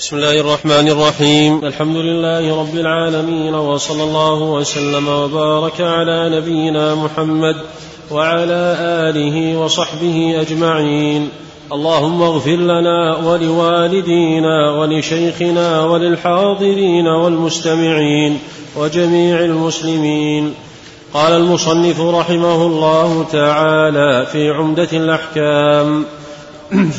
بسم الله الرحمن الرحيم. الحمد لله رب العالمين وصلى الله وسلم وبارك على نبينا محمد وعلى آله وصحبه أجمعين. اللهم اغفر لنا ولوالدينا ولشيخنا وللحاضرين والمستمعين وجميع المسلمين. قال المصنف رحمه الله تعالى في عمدة الأحكام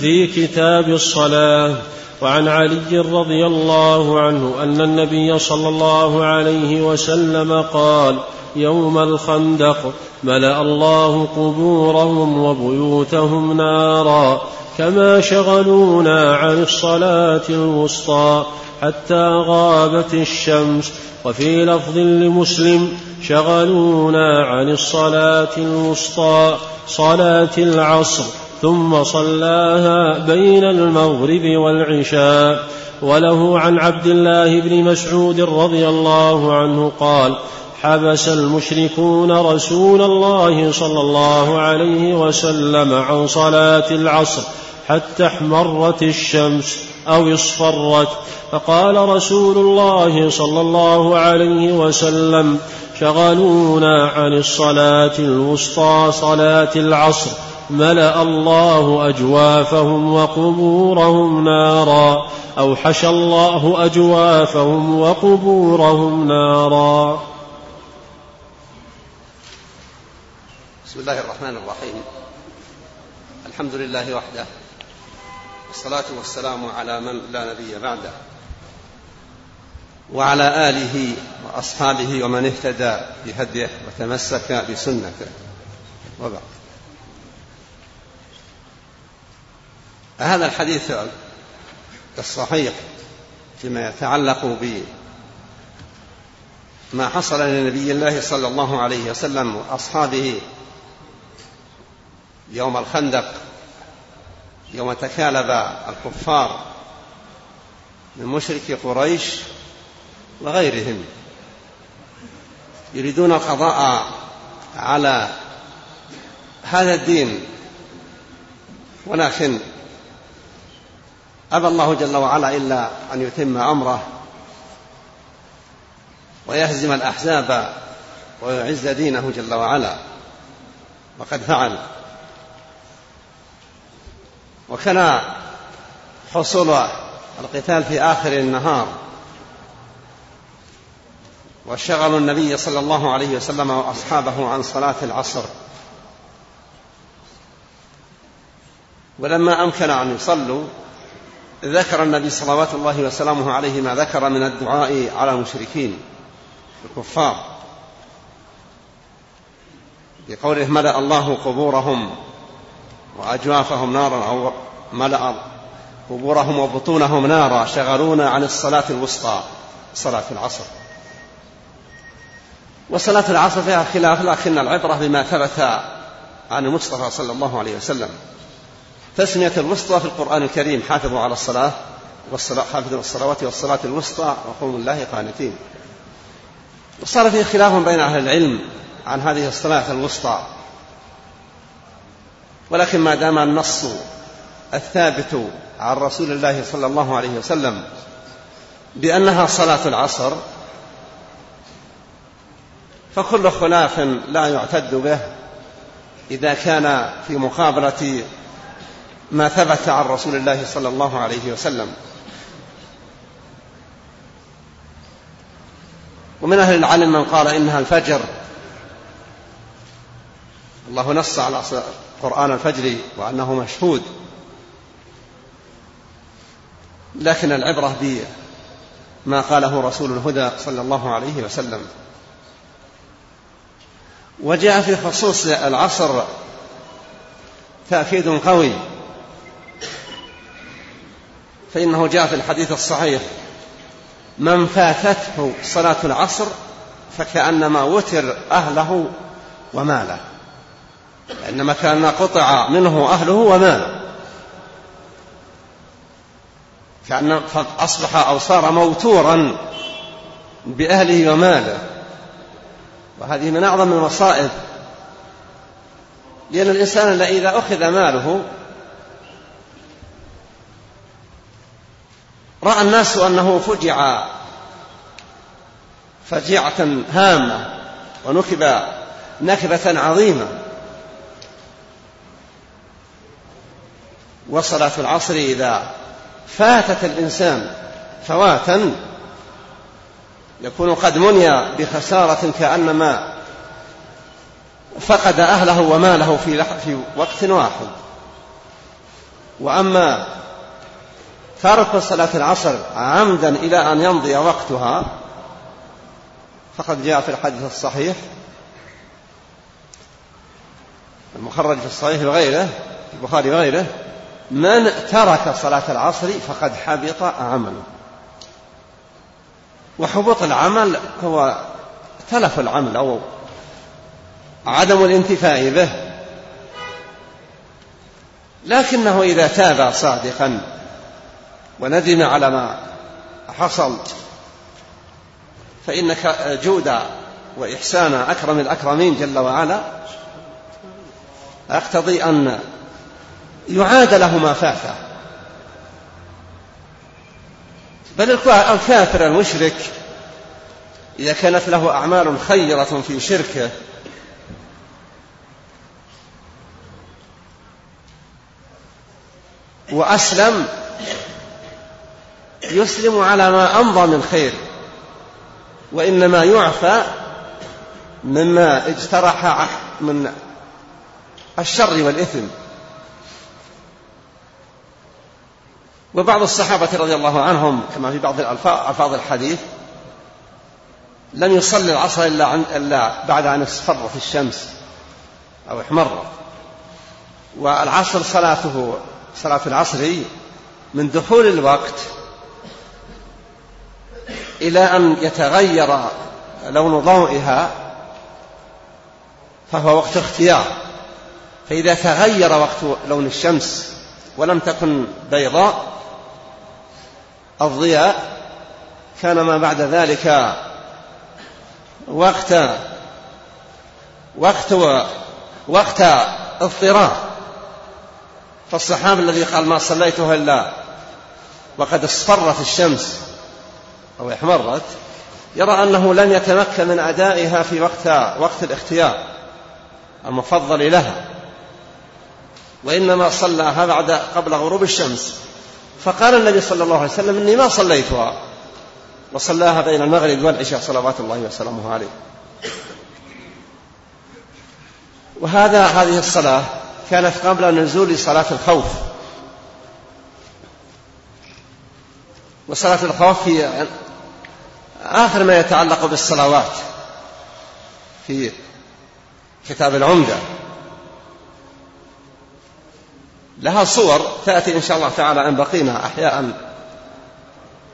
في كتاب الصلاة وعن علي رضي الله عنه أن النبي صلى الله عليه وسلم قال يوم الخندق ملأ الله قبورهم وبيوتهم نارا كما شغلونا عن الصلاة الوسطى حتى غابت الشمس. وفي لفظ لمسلم شغلونا عن الصلاة الوسطى صلاة العصر. ثم صلاها بين المغرب والعشاء. وله عن عبد الله بن مسعود رضي الله عنه قال حبس المشركون رسول الله صلى الله عليه وسلم عن صلاة العصر حتى احمرت الشمس أو اصفرت فقال رسول الله صلى الله عليه وسلم شغلونا عن الصلاة الوسطى صلاة العصر ملأ الله أجوافهم وقبورهم نارا أو حشى الله أجوافهم وقبورهم نارا. بسم الله الرحمن الرحيم. الحمد لله وحده والصلاة والسلام على من لا نبي بعده وعلى آله وأصحابه ومن اهتدى بهديه وتمسك بسنته. وبعد. هذا الحديث الصحيح فيما يتعلق بما حصل لنبي الله صلى الله عليه وسلم وأصحابه يوم الخندق يوم تكالب الكفار من مشرك قريش وغيرهم يريدون القضاء على هذا الدين ولكن أبى الله جل وعلا إلا أن يتم أمره ويهزم الأحزاب ويعز دينه جل وعلا. وقد فعل. وكان حصول القتال في آخر النهار. وشغلوا النبي صلى الله عليه وسلم وأصحابه عن صلاة العصر. ولما أمكن أن يصلوا ذكر النبي صلوات الله وسلامه عليه ما ذكر من الدعاء على المشركين الكفار. بقوله ملأ الله قبورهم وأجوافهم نارا أو ملأ قبورهم وبطونهم نارا شغلونا عن الصلاة الوسطى صلاة العصر. وصلاة العصر فيها خلاف لكن العبرة بما ثبت عن المصطفى صلى الله عليه وسلم. تسمية الوسطى في القرآن الكريم حافظوا على الصلاة والصلاة حافظوا الصلوات والصلاة الوسطى وقوموا الله قانتين. وصار فيه خلاف بين أهل العلم عن هذه الصلاة الوسطى. ولكن ما دام النص الثابت عن رسول الله صلى الله عليه وسلم بأنها صلاة العصر فكل خلاف لا يعتد به إذا كان في مقابلة ما ثبت عن رسول الله صلى الله عليه وسلم. ومن أهل العلم من قال إنها الفجر. الله نص على قرآن الفجر وأنه مشهود. لكن العبرة بما قاله رسول الهدى صلى الله عليه وسلم. وجاء في خصوص العصر تأكيد قوي. فإنه جاء في الحديث الصحيح. من فاتته صلاة العصر فكأنما وتر أهله وماله إنما كان قطع منه أهله وماله. كأن أصبح أو صار موتورا بأهله وماله. وهذه من أعظم المصائب لأن الإنسان إذا أخذ ماله رأى الناس أنه فجع فجيعة هامة ونكب نكبة عظيمة. وصلاة العصر إذا فاتت الإنسان فواتا يكون قد مني بخسارة كأنما فقد أهله وماله في في وقت واحد. وأما ترك صلاة العصر عمدا إلى أن يمضي وقتها فقد جاء في الحديث الصحيح. المخرج في الصحيح وغيره البخاري وغيره من ترك صلاة العصر فقد حبط عمله. وحبوط العمل هو تلف العمل أو عدم الانتفاع به. لكنه إذا تاب صادقا وندم على ما حصل. فإن جود وإحسان أكرم الأكرمين جل وعلا يقتضي أن يعاد له ما فاته بل الكافر المشرك إذا كانت له أعمال خيرة في شركه وأسلم يسلم على ما أمضى من خير وإنما يعفى مما اجترح من الشر والإثم. وبعض الصحابة رضي الله عنهم كما في بعض ألفاظ الحديث لم يصلي العصر إلا, إلا بعد أن اصفرت الشمس أو احمرت والعصر صلاته صلاة العصر من دخول الوقت إلى أن يتغير لون ضوئها فهو وقت اختيار. فإذا تغير وقت لون الشمس ولم تكن بيضاء الضياء كان ما بعد ذلك وقت وقت وقت اضطرار. فالصحابي الذي قال ما صليتها إلا وقد اصفرت الشمس أو احمرت يرى أنه لم يتمكن من أدائها في وقت وقت الاختيار المفضل لها. وإنما صلاها بعد قبل غروب الشمس. فقال النبي صلى الله عليه وسلم إني ما صليتها. وصلاها بين المغرب والعشاء صلوات الله وسلامه عليه. وهذا هذه الصلاة كانت قبل نزول صلاة الخوف. وصلاة الخوف هي آخر ما يتعلق بالصلوات في كتاب العمدة. لها صور تأتي إن شاء الله تعالى أن بقينا أحياء.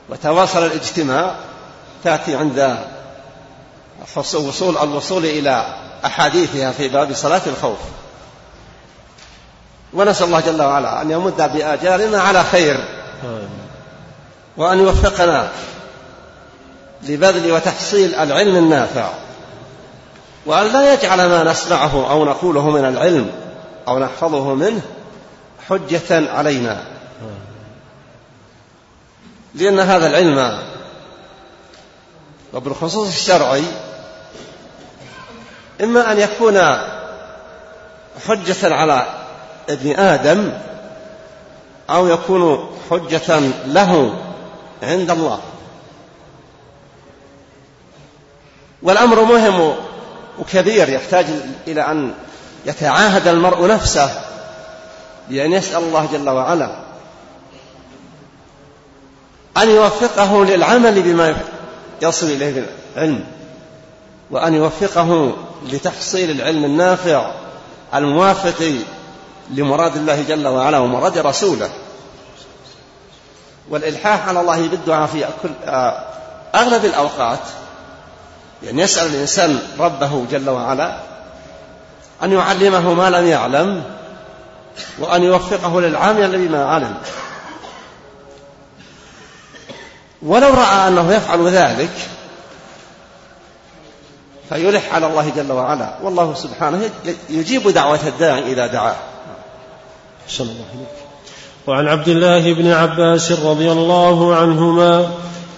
وتواصل الاجتماع تأتي عند وصول الوصول إلى أحاديثها في باب صلاة الخوف. ونسأل الله جل وعلا أن يمد بآجالنا على خير. وأن يوفقنا. لبذل وتحصيل العلم النافع. وأن لا يجعل ما نسمعه أو نقوله من العلم أو نحفظه منه حجة علينا. لأن هذا العلم وبالخصوص الشرعي إما أن يكون حجة على ابن آدم أو يكون حجة له عند الله. والأمر مهم وكبير يحتاج إلى أن يتعاهد المرء نفسه بأن يسأل الله جل وعلا أن يوفقه للعمل بما يصل إليه العلم وأن يوفقه لتحصيل العلم النافع الموافق لمراد الله جل وعلا ومراد رسوله. والإلحاح على الله بالدعاء في كل أغلب الأوقات يعني يسأل الإنسان ربه جل وعلا أن يعلمه ما لم يعلم وأن يوفقه للعمل بما علم. ولو رأى أنه يفعل ذلك فيلح على الله جل وعلا. والله سبحانه يجيب دعوة الداعي إذا دعاه. صلى الله عليه وعن عبد الله بن عباس رضي الله عنهما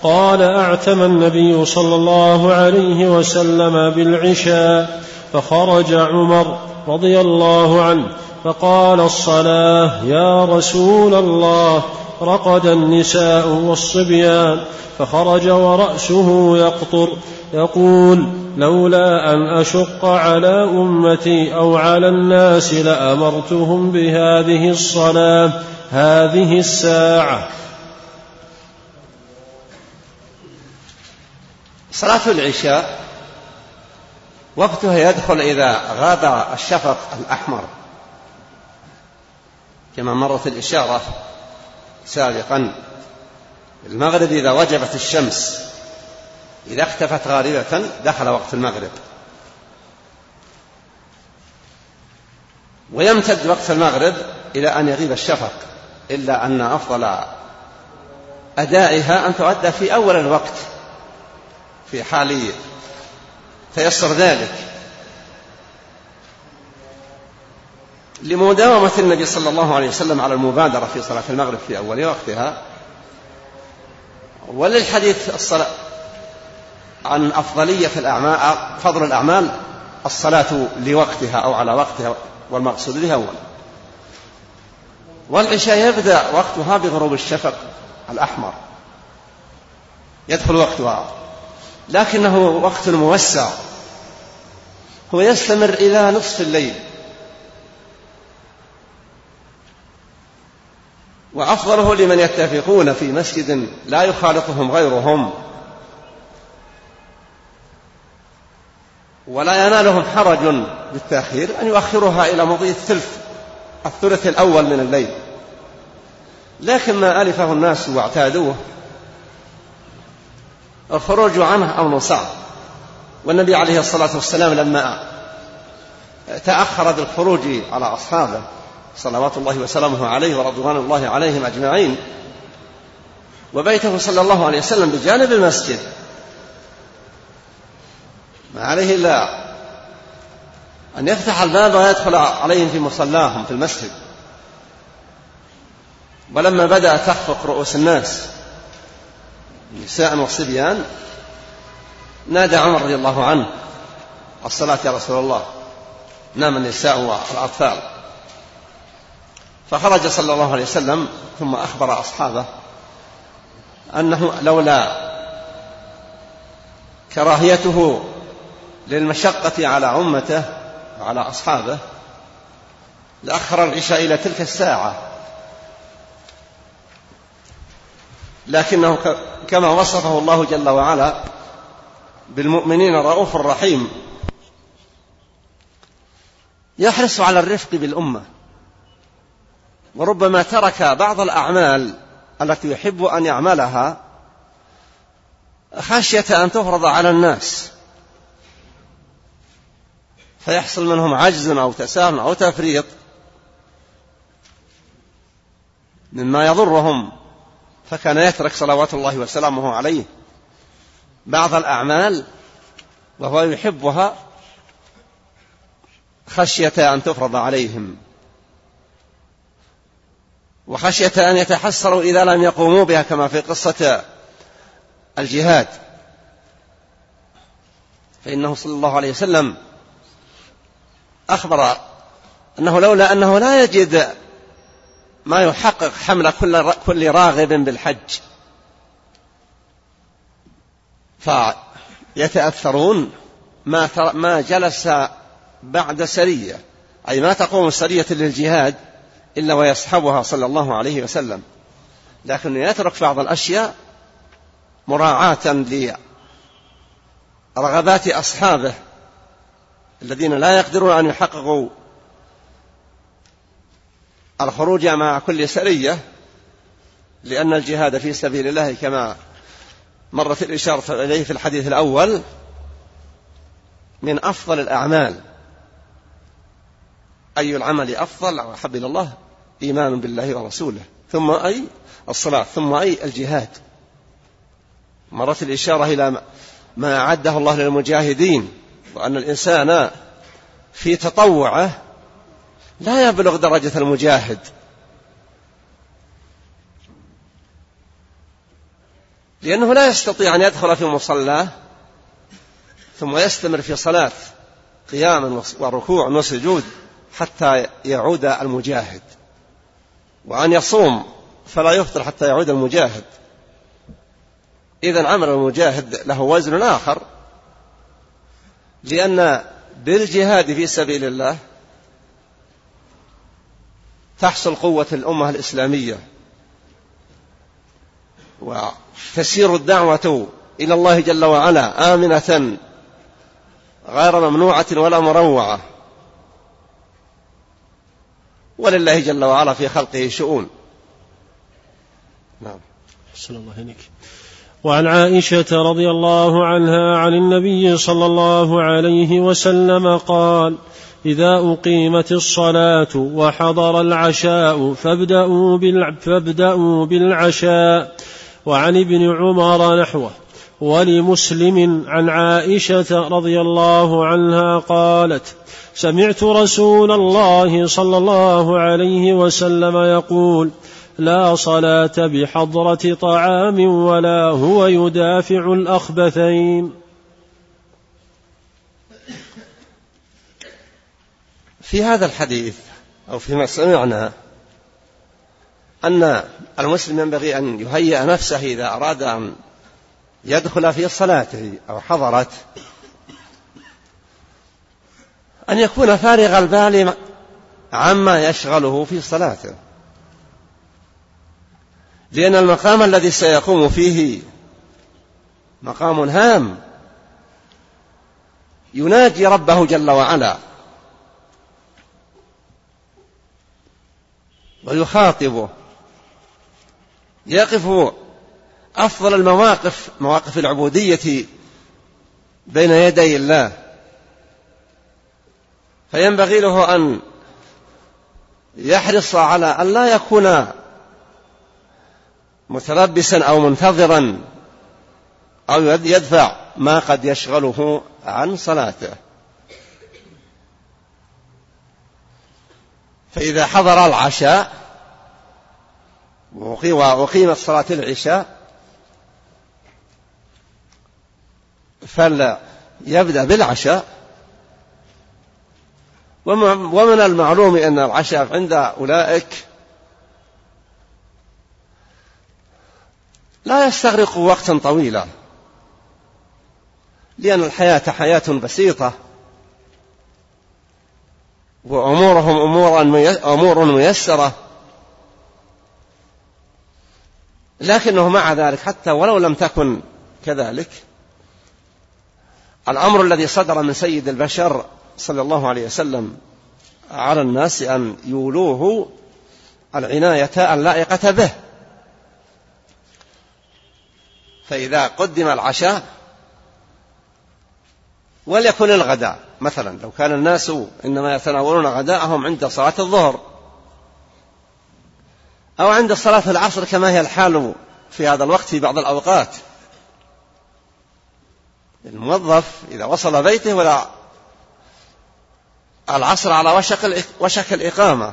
قال أعتم النبي صلى الله عليه وسلم بالعشاء فخرج عمر رضي الله عنه فقال الصلاة يا رسول الله رقد النساء والصبيان. فخرج ورأسه يقطر يقول لولا أن أشق على أمتي أو على الناس لأمرتهم بهذه الصلاة هذه الساعة صلاة العشاء وقتها يدخل إذا غاب الشفق الأحمر. كما مرت الإشارة سابقا المغرب إذا وجبت الشمس إذا اختفت غالبة دخل وقت المغرب. ويمتد وقت المغرب إلى أن يغيب الشفق إلا أن أفضل أدائها أن تؤدى في أول الوقت. في حال تيسر ذلك. لمداومة النبي صلى الله عليه وسلم على المبادرة في صلاة المغرب في أول وقتها وللحديث الصلاة عن أفضلية الأعمال فضل الأعمال الصلاة لوقتها أو على وقتها والمقصود بها أول. والعشاء يبدأ وقتها بغروب الشفق الأحمر. يدخل وقتها. لكنه وقت موسع. هو يستمر إلى نصف الليل. وأفضله لمن يتفقون في مسجد لا يخالطهم غيرهم. ولا ينالهم حرج بالتأخير أن يؤخرها إلى مضي الثلث الثلث الأول من الليل. لكن ما ألفه الناس واعتادوه الخروج عنه أمر صعب. والنبي عليه الصلاة والسلام لما تأخر بالخروج على أصحابه صلوات الله وسلامه عليه ورضوان الله عليهم أجمعين وبيته صلى الله عليه وسلم بجانب المسجد ما عليه إلا أن يفتح الباب ويدخل عليهم في مصلاهم في المسجد. ولما بدأ تخفق رؤوس الناس نساء وصبيان نادى عمر رضي الله عنه الصلاة يا رسول الله نام النساء والأطفال. فخرج صلى الله عليه وسلم ثم أخبر أصحابه أنه لولا كراهيته للمشقة على أمته وعلى أصحابه لأخر العشاء إلى تلك الساعة. لكنه كما وصفه الله جل وعلا بالمؤمنين رؤوف رحيم. يحرص على الرفق بالأمة. وربما ترك بعض الأعمال التي يحب أن يعملها خشية أن تفرض على الناس. فيحصل منهم عجز أو تساهل أو تفريط مما يضرهم. فكان يترك صلوات الله وسلامه عليه. بعض الأعمال وهو يحبها خشية أن تفرض عليهم. وخشية أن يتحسروا إذا لم يقوموا بها كما في قصة الجهاد. فإنه صلى الله عليه وسلم أخبر أنه لولا أنه لا يجد ما يحقق حمل كل كل راغب بالحج. فيتأثرون ما ما جلس بعد سرية. أي ما تقوم سرية للجهاد إلا ويصحبها صلى الله عليه وسلم. لكنه يترك بعض الأشياء مراعاة لرغبات أصحابه الذين لا يقدرون أن يحققوا الخروج مع كل سرية لأن الجهاد في سبيل الله كما مرت الإشارة إليه في الحديث الأول من أفضل الأعمال. أي العمل أفضل؟ وأحب إلى الله إيمان بالله ورسوله. ثم أي؟ الصلاة. ثم أي؟ الجهاد. مرت الإشارة إلى ما أعده الله للمجاهدين وأن الإنسان في تطوعه لا يبلغ درجة المجاهد. لأنه لا يستطيع أن يدخل في مصلاه ثم يستمر في صلاة قيام وركوع وسجود حتى يعود المجاهد. وأن يصوم فلا يفطر حتى يعود المجاهد. إذا عمل المجاهد له وزن آخر لأن بالجهاد في سبيل الله تحصل قوة الأمة الإسلامية. وتسير الدعوة إلى الله جل وعلا آمنة غير ممنوعة ولا مروعة. ولله جل وعلا في خلقه شؤون. نعم. صلى الله عليك وعن عائشة رضي الله عنها عن النبي صلى الله عليه وسلم قال إذا أقيمت الصلاة وحضر العشاء فابدأوا, فابدأوا بالعشاء. وعن ابن عمر نحوه ولمسلم عن عائشة رضي الله عنها قالت سمعت رسول الله صلى الله عليه وسلم يقول لا صلاة بحضرة طعام ولا هو يدافع الأخبثين. في هذا الحديث أو فيما سمعنا أن المسلم ينبغي أن يهيئ نفسه إذا أراد أن يدخل في صلاته أو حضرت أن يكون فارغ البال عما يشغله في صلاته لأن المقام الذي سيقوم فيه مقام هام. يناجي ربه جل وعلا. ويخاطبه. يقف أفضل المواقف مواقف العبودية بين يدي الله. فينبغي له أن يحرص على أن لا يكون متلبسا أو منتظرا أو يدفع ما قد يشغله عن صلاته. فإذا حضر العشاء وأقيمت صلاة العشاء فلا يبدأ بالعشاء ومن المعلوم أن العشاء عند أولئك لا يستغرق وقتا طويلا لأن الحياة حياة بسيطة. وأمورهم أمور ميسرة. لكنه مع ذلك حتى ولو لم تكن كذلك الأمر الذي صدر من سيد البشر صلى الله عليه وسلم على الناس أن يولوه العناية اللائقة به. فإذا قدم العشاء وليكن الغداء. مثلا لو كان الناس إنما يتناولون غداءهم عند صلاة الظهر أو عند صلاة العصر كما هي الحال في هذا الوقت في بعض الأوقات. الموظف إذا وصل بيته ولا العصر على وشك وشك الإقامة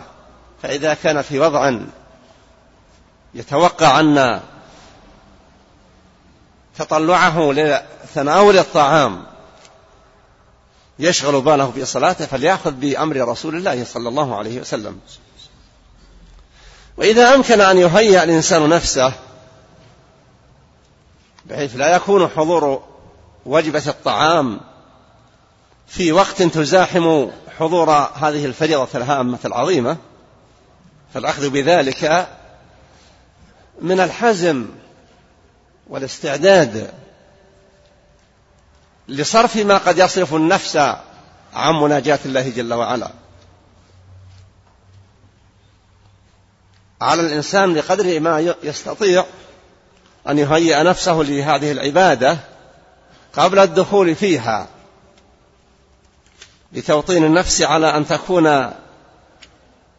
فإذا كان في وضع يتوقع أن تطلعه لتناول الطعام يشغل باله في صلاته فليأخذ بأمر رسول الله صلى الله عليه وسلم. وإذا أمكن أن يهيئ الإنسان نفسه بحيث لا يكون حضور وجبة الطعام في وقت تزاحم حضور هذه الفريضة الهامة العظيمة فالأخذ بذلك من الحزم والاستعداد لصرف ما قد يصرف النفس عن مناجاة الله جل وعلا. على الإنسان بقدر ما يستطيع أن يهيئ نفسه لهذه العبادة قبل الدخول فيها لتوطين النفس على أن تكون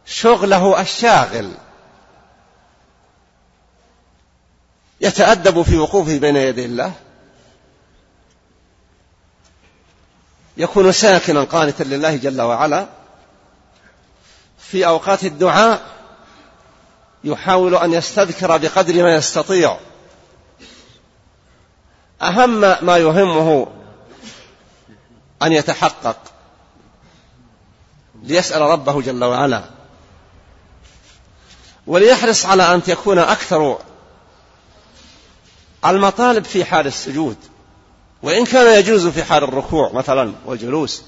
شغله الشاغل. يتأدب في وقوفه بين يدي الله. يكون ساكنا قانتا لله جل وعلا. في أوقات الدعاء يحاول أن يستذكر بقدر ما يستطيع. أهم ما يهمه أن يتحقق. ليسأل ربه جل وعلا. وليحرص على أن تكون أكثر المطالب في حال السجود. وإن كان يجوز في حال الركوع مثلا والجلوس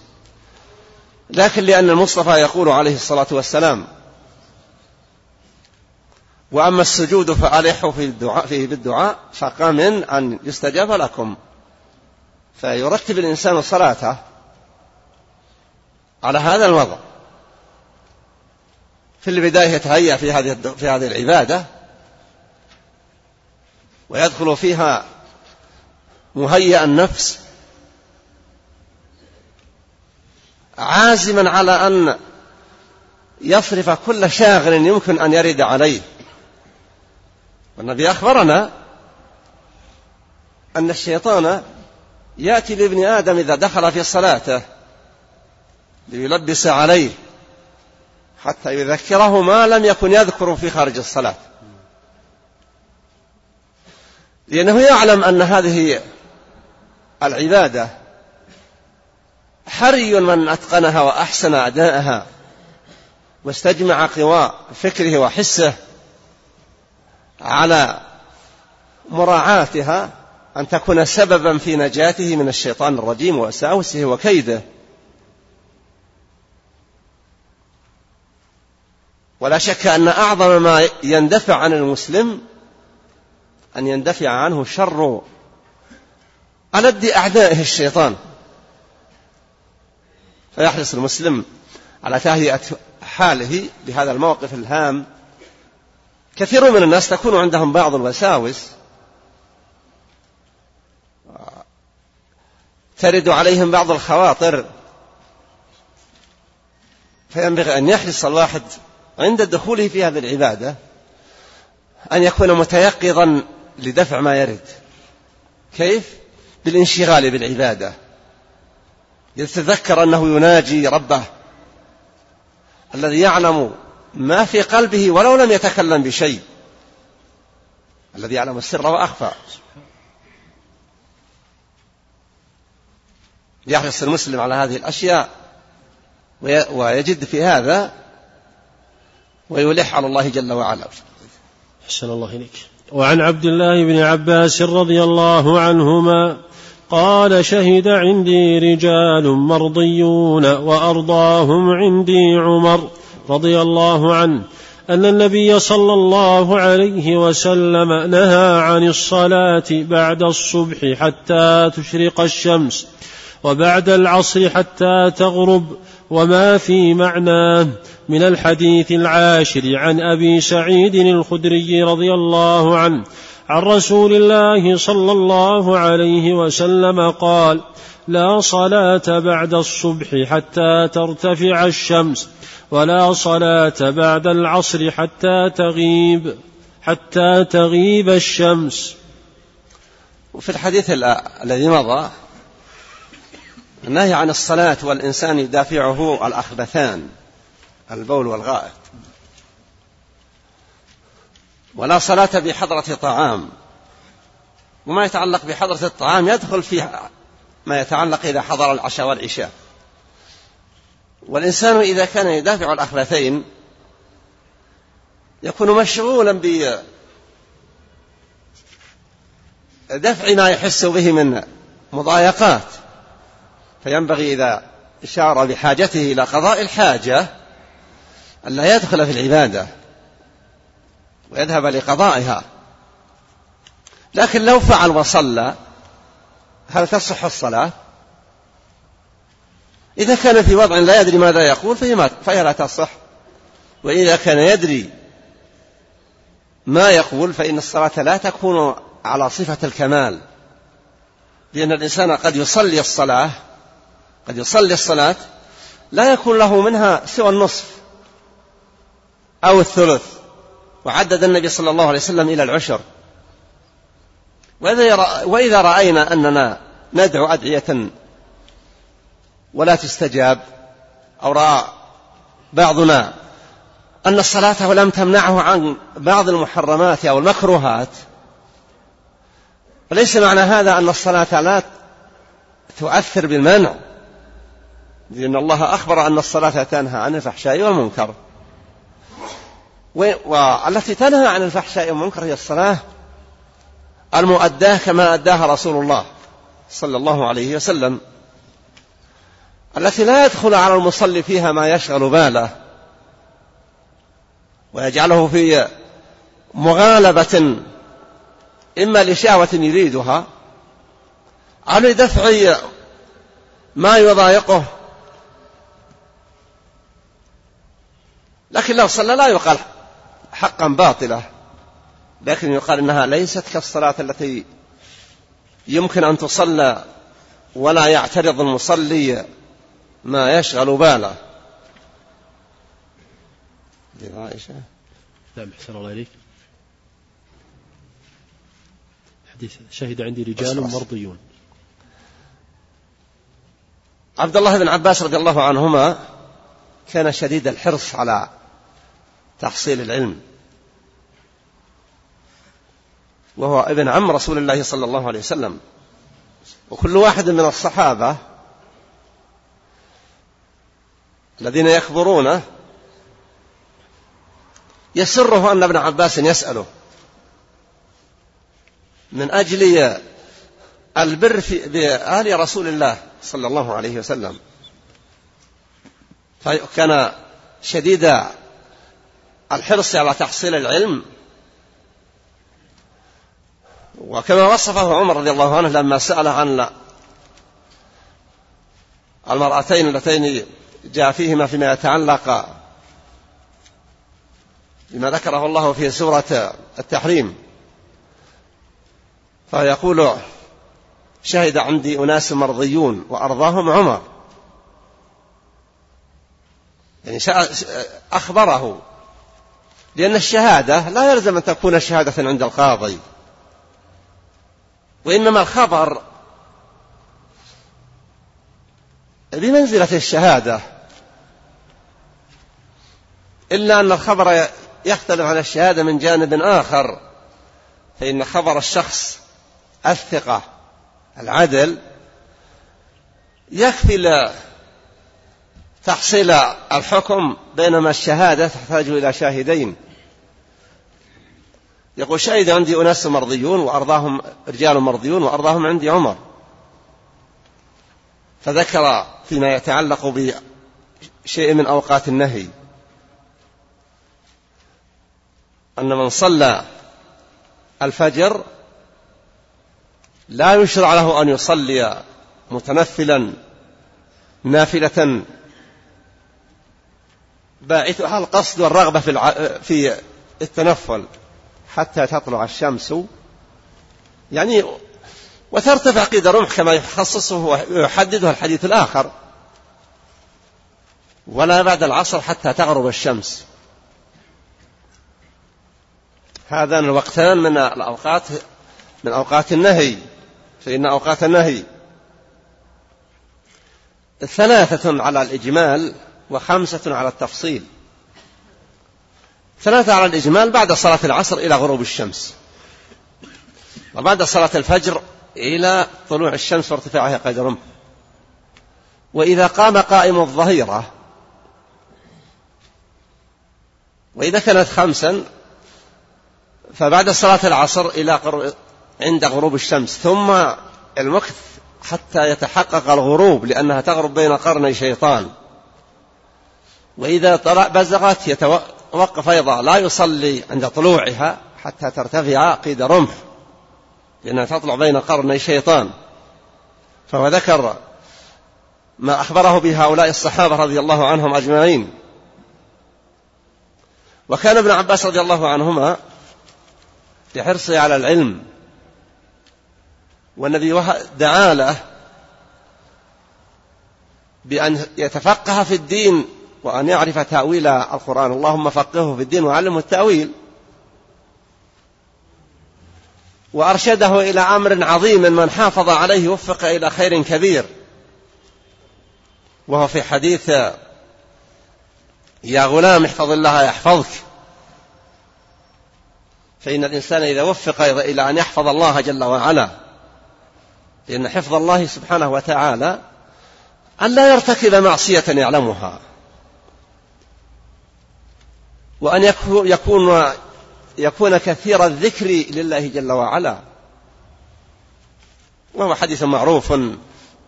لكن لأن المصطفى يقول عليه الصلاة والسلام وأما السجود فألحوا في الدعاء فيه بالدعاء فقمن أن يستجاب لكم. فيرتب الإنسان صلاته على هذا الوضع. في البداية يتهيأ في هذه في هذه العبادة ويدخل فيها مهيأ النفس. عازما على أن يصرف كل شاغل يمكن أن يرد عليه. والنبي أخبرنا أن الشيطان يأتي لابن آدم إذا دخل في صلاته ليلبس عليه حتى يذكره ما لم يكن يذكر في خارج الصلاة. لأنه يعلم أن هذه العبادة. حري من أتقنها وأحسن أداءها واستجمع قوى فكره وحسه على مراعاتها أن تكون سببا في نجاته من الشيطان الرجيم وساوسه وكيده. ولا شك أن أعظم ما يندفع عن المسلم أن يندفع عنه شر ألد أعدائه الشيطان. فيحرص المسلم على تهيئة حاله بهذا الموقف الهام. كثير من الناس تكون عندهم بعض الوساوس ترد عليهم بعض الخواطر. فينبغي أن يحرص الواحد عند دخوله في هذه العبادة أن يكون متيقظا لدفع ما يرد. كيف؟ بالانشغال بالعبادة. يتذكر أنه يناجي ربه الذي يعلم ما في قلبه ولو لم يتكلم بشيء. الذي يعلم السر وأخفى. يحرص المسلم على هذه الأشياء ويجد في هذا ويلح على الله جل وعلا. أحسن الله إليك. وعن عبد الله بن عباس رضي الله عنهما قال شهد عندي رجال مرضيون وأرضاهم عندي عمر رضي الله عنه أن النبي صلى الله عليه وسلم نهى عن الصلاة بعد الصبح حتى تشرق الشمس وبعد العصر حتى تغرب وما في معناه من الحديث العاشر عن أبي سعيد الخدري رضي الله عنه عن رسول الله صلى الله عليه وسلم قال لا صلاة بعد الصبح حتى ترتفع الشمس ولا صلاة بعد العصر حتى تغيب حتى تغيب الشمس. وفي الحديث الذي مضى النهي عن الصلاة والإنسان يدافعه الأخبثان البول والغائط. ولا صلاة بحضرة طعام. وما يتعلق بحضرة الطعام يدخل في ما يتعلق إذا حضر العشاء والعشاء. والإنسان إذا كان يدافع الأخبثين يكون مشغولا بدفع ما يحس به من مضايقات. فينبغي إذا شعر بحاجته إلى قضاء الحاجة ألا يدخل في العبادة. ويذهب لقضائها. لكن لو فعل وصلى هل تصح الصلاة؟ إذا كان في وضع لا يدري ماذا يقول فهي لا تصح. وإذا كان يدري ما يقول فإن الصلاة لا تكون على صفة الكمال. لأن الإنسان قد يصلي الصلاة قد يصلي الصلاة لا يكون له منها سوى النصف أو الثلث. وعدد النبي صلى الله عليه وسلم إلى العشر. وإذا رأينا أننا ندعو أدعية ولا تستجاب أو رأى بعضنا أن الصلاة لم تمنعه عن بعض المحرمات أو المكروهات وليس معنى هذا أن الصلاة لا تؤثر بالمنع لأن الله أخبر أن الصلاة تنهى عن الفحشاء والمنكر. والتي تنهى عن الفحشاء والمنكر هي الصلاة المؤداة كما أداها رسول الله صلى الله عليه وسلم. التي لا يدخل على المصلي فيها ما يشغل باله ويجعله في مغالبة إما لشهوة يريدها أو لدفع ما يضايقه. لكن لو صلى لا يقال حقا باطلة لكن يقال إنها ليست كالصلاة التي يمكن أن تصلى ولا يعترض المصلي ما يشغل باله. عائشة نعم أحسن الله إليك. حديث شهد عندي رجال مرضيون. عبد الله بن عباس رضي الله عنهما كان شديد الحرص على تحصيل العلم. وهو ابن عم رسول الله صلى الله عليه وسلم. وكل واحد من الصحابة الذين يكبرونه يسره أن ابن عباس يسأله من أجل البر في بآل رسول الله صلى الله عليه وسلم. فكان شديد الحرص على تحصيل العلم وكما وصفه عمر رضي الله عنه لما سأل عن المرأتين اللتين جاء فيهما فيما يتعلق بما ذكره الله في سورة التحريم. فيقول شهد عندي أناس مرضيون وأرضاهم عمر. يعني أخبره لأن الشهادة لا يلزم أن تكون شهادة عند القاضي. وإنما الخبر بمنزلة الشهادة. إلا أن الخبر يختلف عن الشهادة من جانب آخر فإن خبر الشخص الثقة العدل يكفي تحصيل الحكم بينما الشهادة تحتاج إلى شاهدين. يقول شهد عندي أناس مرضيون وأرضاهم رجال مرضيون وأرضاهم عندي عمر. فذكر فيما يتعلق بشيء من أوقات النهي. أن من صلى الفجر لا يشرع له أن يصلي متنفلا نافلة. باعثها القصد والرغبة في في التنفل. حتى تطلع الشمس. يعني وترتفع قيد رمح كما يخصصه ويحدده الحديث الآخر. ولا بعد العصر حتى تغرب الشمس. هذان الوقتان من الأوقات من أوقات النهي. فإن أوقات النهي. ثلاثة على الإجمال وخمسة على التفصيل. ثلاثة على الإجمال بعد صلاة العصر إلى غروب الشمس. وبعد صلاة الفجر إلى طلوع الشمس وارتفاعها قيد رمح. وإذا قام قائم الظهيرة وإذا كانت خمسا فبعد صلاة العصر إلى عند غروب الشمس. ثم المكث حتى يتحقق الغروب لأنها تغرب بين قرني شيطان. وإذا بزغت يتوقف أيضا لا يصلي عند طلوعها حتى ترتفع قيد رمح لأنها تطلع بين قرني شيطان. فهو ذكر ما أخبره به هؤلاء الصحابة رضي الله عنهم أجمعين. وكان ابن عباس رضي الله عنهما لحرصه على العلم والنبي دعا له بأن يتفقه في الدين وأن يعرف تأويل القرآن. اللهم فقهه في الدين وعلمه التأويل. وأرشده إلى أمر عظيم من حافظ عليه وفق إلى خير كبير. وهو في حديث يا غلام احفظ الله يحفظك. فإن الإنسان إذا وفق إلى أن يحفظ الله جل وعلا لأن حفظ الله سبحانه وتعالى أن لا يرتكب معصية يعلمها. وأن يكون يكون كثير الذكر لله جل وعلا. وهو حديث معروف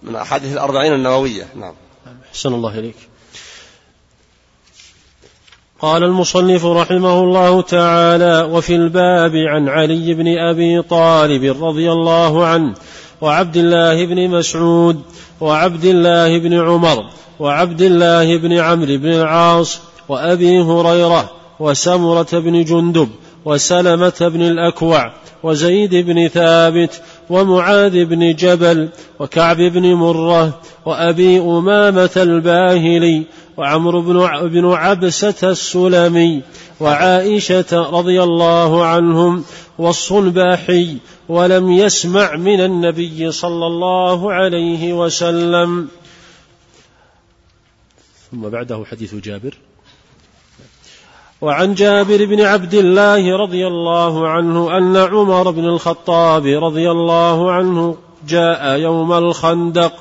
من أحاديث الأربعين النووية. نعم. أحسن الله إليك. قال المصنف رحمه الله تعالى وفي الباب عن علي بن أبي طالب رضي الله عنه وعبد الله بن مسعود وعبد الله بن عمر وعبد الله بن عمرو بن العاص وأبي هريرة وسمرة بن جندب وسلمة بن الأكوع وزيد بن ثابت ومعاذ بن جبل وكعب بن مرة وأبي أمامة الباهلي وعمرو بن بن عبسة السلمي وعائشة رضي الله عنهم والصنباحي ولم يسمع من النبي صلى الله عليه وسلم. ثم بعده حديث جابر. وعن جابر بن عبد الله رضي الله عنه أن عمر بن الخطاب رضي الله عنه جاء يوم الخندق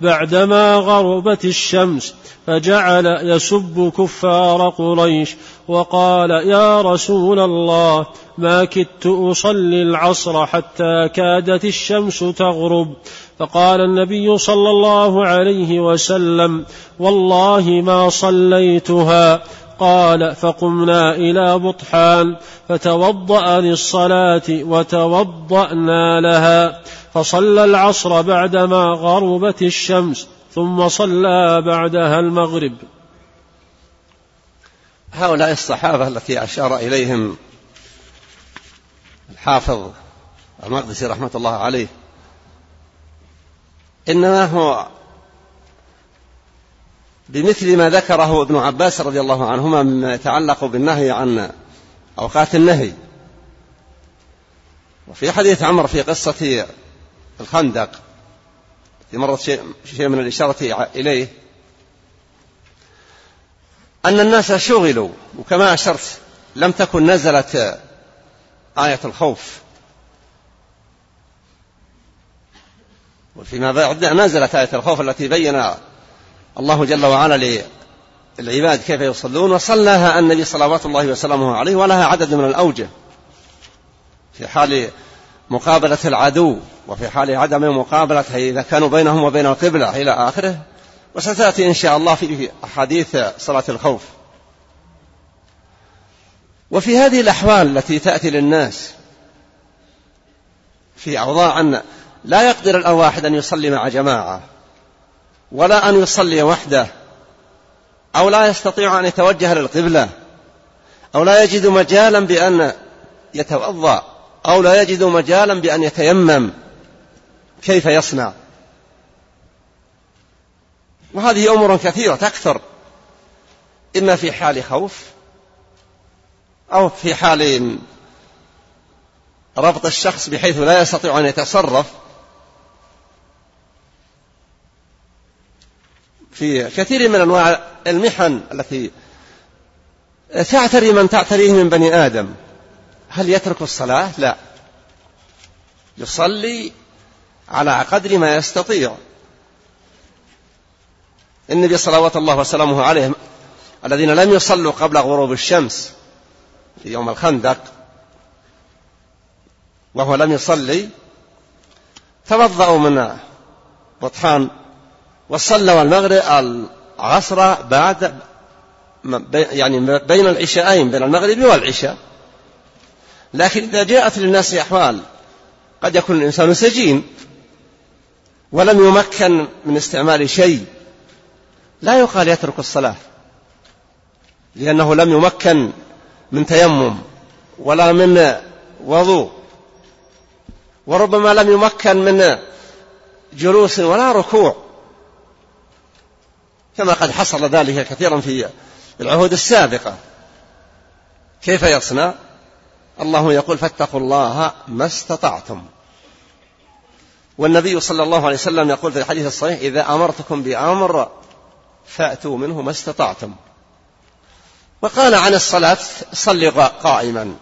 بعدما غربت الشمس فجعل يسب كفار قريش وقال يا رسول الله ما كدت أصلي العصر حتى كادت الشمس تغرب فقال النبي صلى الله عليه وسلم والله ما صليتها قال فقمنا إلى بطحان فتوضأ للصلاة وتوضأنا لها فصلى العصر بعدما غربت الشمس ثم صلى بعدها المغرب. هؤلاء الصحابة التي أشار إليهم الحافظ المقدسي رحمة الله عليه إنما هو بمثل ما ذكره ابن عباس رضي الله عنهما مما يتعلق بالنهي عن أوقات النهي. وفي حديث عمر في قصة الخندق مرت شيء, من الإشارة إليه أن الناس شغلوا وكما أشرت لم تكن نزلت آية الخوف. وفيما بعد نزلت آية الخوف التي بين الله جل وعلا للعباد كيف يصلون. وصلىها النبي صلوات الله وسلامه عليه ولها عدد من الأوجه. في حال مقابلة العدو وفي حال عدم مقابلته إذا كانوا بينهم وبين القبلة إلى آخره. وستأتي إن شاء الله في أحاديث صلاة الخوف. وفي هذه الأحوال التي تأتي للناس في أوضاع لا يقدر الواحد أن يصلي مع جماعة. ولا أن يصلي وحده أو لا يستطيع أن يتوجه للقبلة أو لا يجد مجالا بأن يتوضأ أو لا يجد مجالا بأن يتيمم. كيف يصنع؟ وهذه أمور كثيرة تكثر. إما في حال خوف أو في حال ربط الشخص بحيث لا يستطيع أن يتصرف. في كثير من أنواع المحن التي تعتري من تعتريه من بني آدم. هل يترك الصلاة؟ لا. يصلي على قدر ما يستطيع. النبي صلوات الله وسلامه عليه الذين لم يصلوا قبل غروب الشمس في يوم الخندق وهو لم يصلي توضأوا من بطحان وصلوا المغرب العصر بعد يعني بين العشاءين بين المغرب والعشاء. لكن إذا جاءت للناس أحوال قد يكون الإنسان سجين ولم يمكن من استعمال شيء. لا يقال يترك الصلاة لأنه لم يمكن من تيمم ولا من وضوء وربما لم يمكن من جلوس ولا ركوع. كما قد حصل ذلك كثيرا في العهود السابقة. كيف يصنع؟ الله يقول فاتقوا الله ما استطعتم. والنبي صلى الله عليه وسلم يقول في الحديث الصحيح إذا أمرتكم بأمر فأتوا منه ما استطعتم. وقال عن الصلاة صل قائما.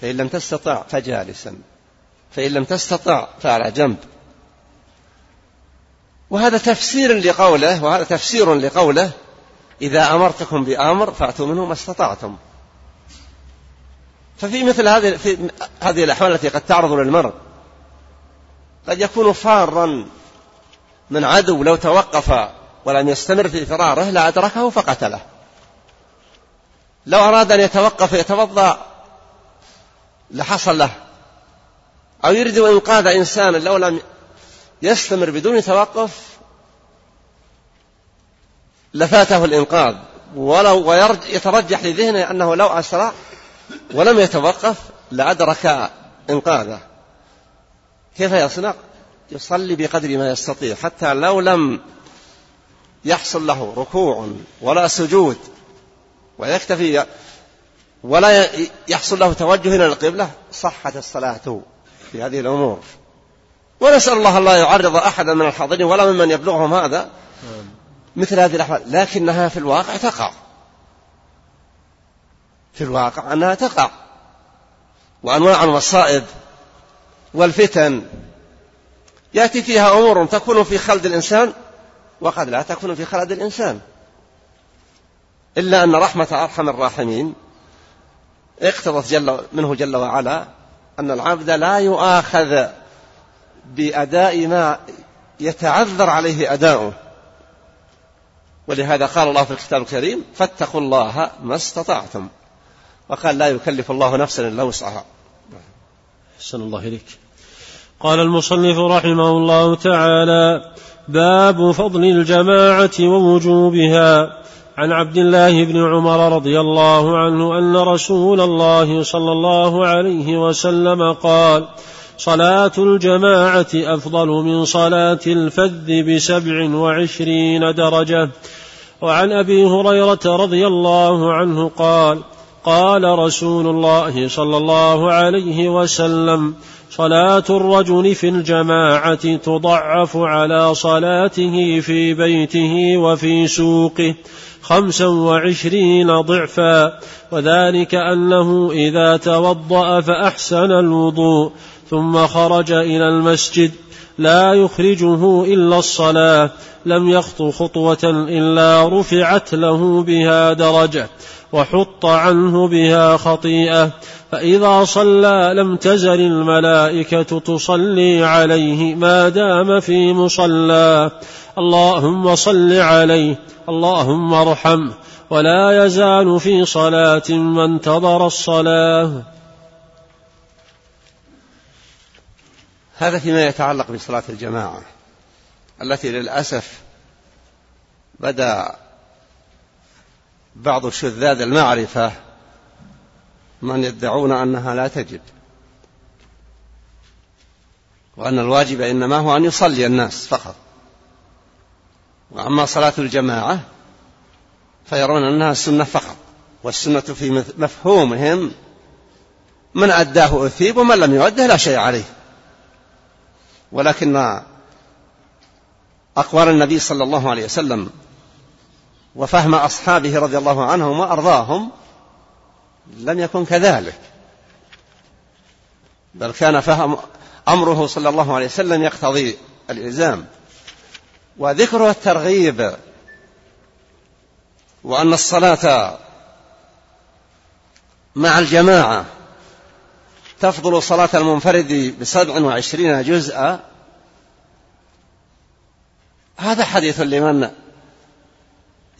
فإن لم تستطع فجالسا. فإن لم تستطع فعلى جنب. وهذا تفسير لقوله وهذا تفسير لقوله إذا أمرتكم بأمر فأتوا منه ما استطعتم. ففي مثل هذه في هذه الأحوال التي قد تعرض للمرء قد يكون فارا من عدو لو توقف ولم يستمر في فراره لأدركه فقتله. لو أراد أن يتوقف يتوضأ لحصل له. أو يريد إنقاذ إنسان لو لم يستمر بدون توقف لفاته الإنقاذ ولو ويترجح لذهنه أنه لو أسرع ولم يتوقف لأدرك إنقاذه كيف يصنع؟ يصلي بقدر ما يستطيع حتى لو لم يحصل له ركوع ولا سجود ويكتفي ولا يحصل له توجه إلى القبلة صحت الصلاة في هذه الأمور ونسأل الله الله يعرض أحدا من الحاضرين ولا ممن يبلغهم هذا مثل هذه الأحوال لكنها في الواقع تقع. في الواقع أنها تقع. وأنواع المصائب والفتن. يأتي فيها أمور تكون في خلد الإنسان وقد لا تكون في خلد الإنسان. إلا أن رحمة أرحم الراحمين. اقتضت جل منه جل وعلا أن العبد لا يؤاخذ بأداء ما يتعذر عليه أداؤه. ولهذا قال الله في الكتاب الكريم فاتقوا الله ما استطعتم. وقال لا يكلف الله نفسا إلا وسعها. أحسن الله إليك. قال المصنف رحمه الله تعالى باب فضل الجماعة ووجوبها. عن عبد الله بن عمر رضي الله عنه أن رسول الله صلى الله عليه وسلم قال صلاة الجماعة أفضل من صلاة الفذ بسبع وعشرين درجة. وعن أبي هريرة رضي الله عنه قال قال رسول الله صلى الله عليه وسلم صلاة الرجل في الجماعة تضعف على صلاته في بيته وفي سوقه خمسا وعشرين ضعفا وذلك أنه إذا توضأ فأحسن الوضوء. ثم خرج إلى المسجد لا يخرجه إلا الصلاة لم يخط خطوة إلا رفعت له بها درجة وحط عنه بها خطيئة فإذا صلى لم تزل الملائكة تصلي عليه ما دام في مصلاه اللهم صل عليه اللهم ارحمه ولا يزال في صلاة ما انتظر الصلاة. هذا فيما يتعلق بصلاة الجماعة التي للأسف بدأ بعض شذاذ المعرفة من يدعون أنها لا تجب وأن الواجب إنما هو أن يصلي الناس فقط. وأما صلاة الجماعة فيرون أنها سنة فقط والسنة في مفهومهم من أداه أثيب ومن لم يؤده لا شيء عليه. ولكن أقوال النبي صلى الله عليه وسلم وفهم أصحابه رضي الله عنهم وأرضاهم لم يكن كذلك. بل كان فهم أمره صلى الله عليه وسلم يقتضي الإلزام. وذكره الترغيب وأن الصلاة مع الجماعة تفضل صلاة المنفرد بسبع وعشرين جزءا. هذا حديث لمن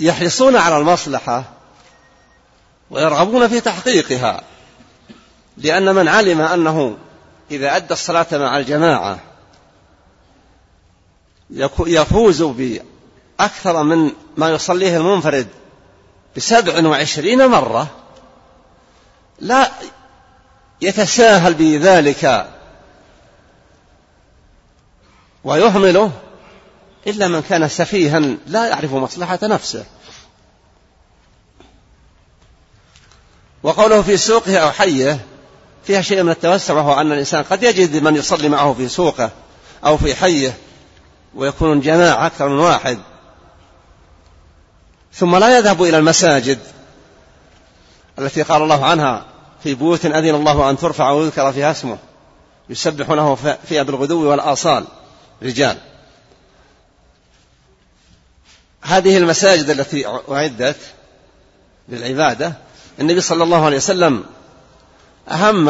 يحرصون على المصلحة ويرغبون في تحقيقها لأن من علم أنه إذا أدى الصلاة مع الجماعة يفوز بأكثر من ما يصليه المنفرد بسبع وعشرين مرة لا يتساهل بذلك ويهمله إلا من كان سفيها لا يعرف مصلحة نفسه. وقوله في سوقه أو حيه فيها شيء من التوسع وهو أن الإنسان قد يجد من يصلي معه في سوقه أو في حيه ويكون جماعة أكثر من واحد. ثم لا يذهب إلى المساجد التي قال الله عنها. في بيوت أذن الله أن ترفع ويذكر فيها اسمه. يسبح له فيها بالغدو والآصال. رجال. هذه المساجد التي أعدت للعبادة. النبي صلى الله عليه وسلم أهم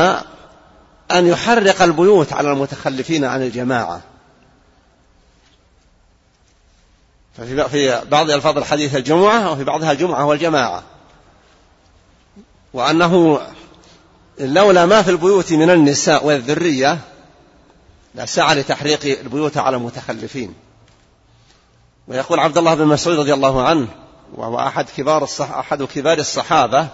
أن يحرق البيوت على المتخلفين عن الجماعة. ففي بعض ألفاظ الحديث الجمعة وفي بعضها الجمعة والجماعة. وأنه لولا ما في البيوت من النساء والذرية لسعى لتحريق البيوت على المتخلفين. ويقول عبد الله بن مسعود رضي الله عنه وهو أحد كبار الصح أحد كبار الصحابة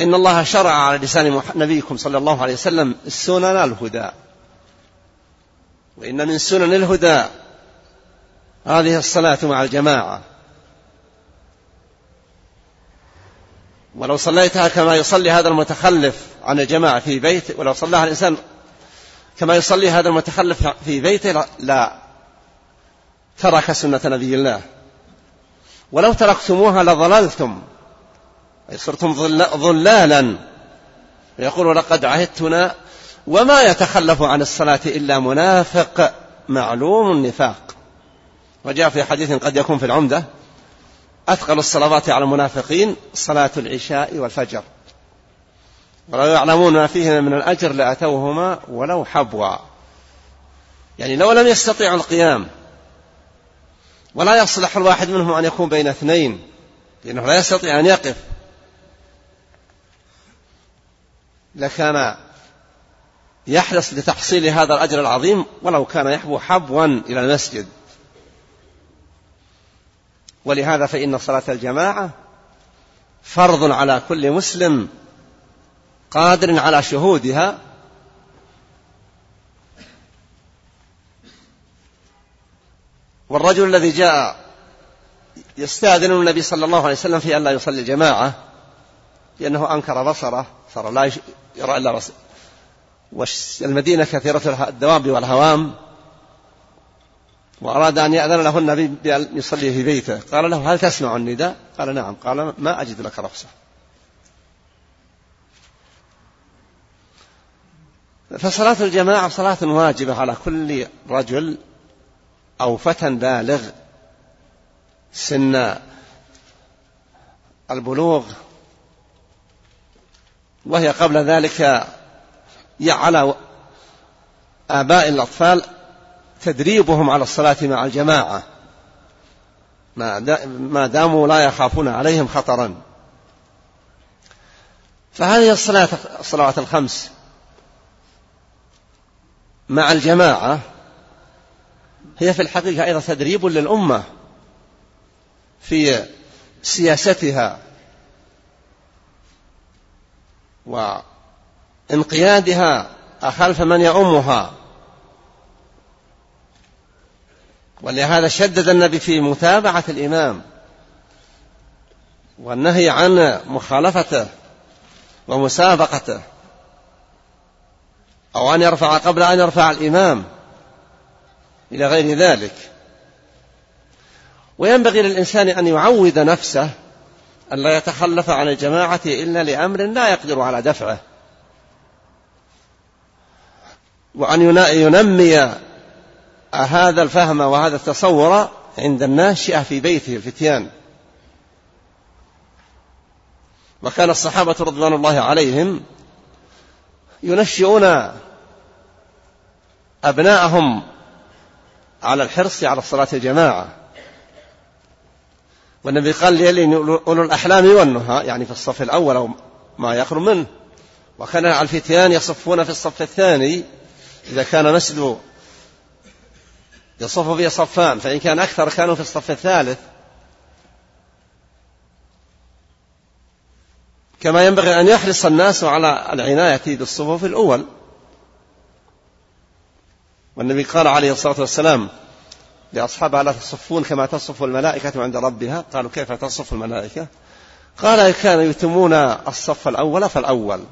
إن الله شرع على لسان نبيكم صلى الله عليه وسلم سنن الهدى. وإن من سنن الهدى هذه الصلاة مع الجماعة. ولو صليتها كما يصلي هذا المتخلف عن الجماعة في بيت ولو صلاها الإنسان كما يصلي هذا المتخلف في بيته لا ترك سنة نبي الله. ولو تركتموها لضللتم. أي صرتم ضلالا يقول لقد عهدتنا وما يتخلف عن الصلاة إلا منافق معلوم النفاق. وجاء في حديث قد يكون في العمدة. أثقل الصلوات على المنافقين صلاة العشاء والفجر. ولو يعلمون ما فيهما من الأجر لأتوهما ولو حبوا. يعني لو لم يستطيعوا القيام ولا يصلح الواحد منهم أن يكون بين اثنين لأنه لا يستطيع أن يقف. لكان يحرص لتحصيل هذا الأجر العظيم ولو كان يحبو حبوا إلى المسجد. ولهذا فإن صلاة الجماعة فرض على كل مسلم قادر على شهودها والرجل الذي جاء يستأذن النبي صلى الله عليه وسلم في أن لا يصلي الجماعة لأنه أنكر بصره صار لا يرى إلا بصر والمدينة كثيرة الدواب والهوام. وأراد أن يأذن له النبي بأن يصلي في بيته. قال له هل تسمع النداء؟ قال نعم. قال ما أجد لك رخصة. فصلاة الجماعة صلاة واجبة على كل رجل أو فتى بالغ سن البلوغ وهي قبل ذلك على آباء الأطفال تدريبهم على الصلاة مع الجماعة. ما داموا لا يخافون عليهم خطرا. فهذه الصلاة الصلوات الخمس مع الجماعة هي في الحقيقة أيضا تدريب للأمة في سياستها وإنقيادها خلف من يؤمها ولهذا شدد النبي في متابعة الإمام والنهي عن مخالفته ومسابقته أو أن يرفع قبل أن يرفع الإمام إلى غير ذلك. وينبغي للإنسان أن يعود نفسه أن لا يتخلف عن الجماعة إلا لأمر لا يقدر على دفعه. وأن ينمي هذا الفهم وهذا التصور عند الناشئة في بيته الفتيان. وكان الصحابة رضوان الله عليهم ينشئون أبناءهم على الحرص على الصلاة الجماعة. والنبي قال لي أولو الأحلام والنهى يعني في الصف الأول أو ما يخرج منه. وكان الفتيان يصفون في الصف الثاني إذا كان مسجد يصف فيه صفان فإن كان أكثر كانوا في الصف الثالث. كما ينبغي أن يحرص الناس على العناية بالصفوف الأول. والنبي قال عليه الصلاة والسلام لأصحابها لا تصفون كما تصف الملائكة عند ربها؟ قالوا كيف تصف الملائكة؟ قال كانوا يتمون الصف الأول فالأول.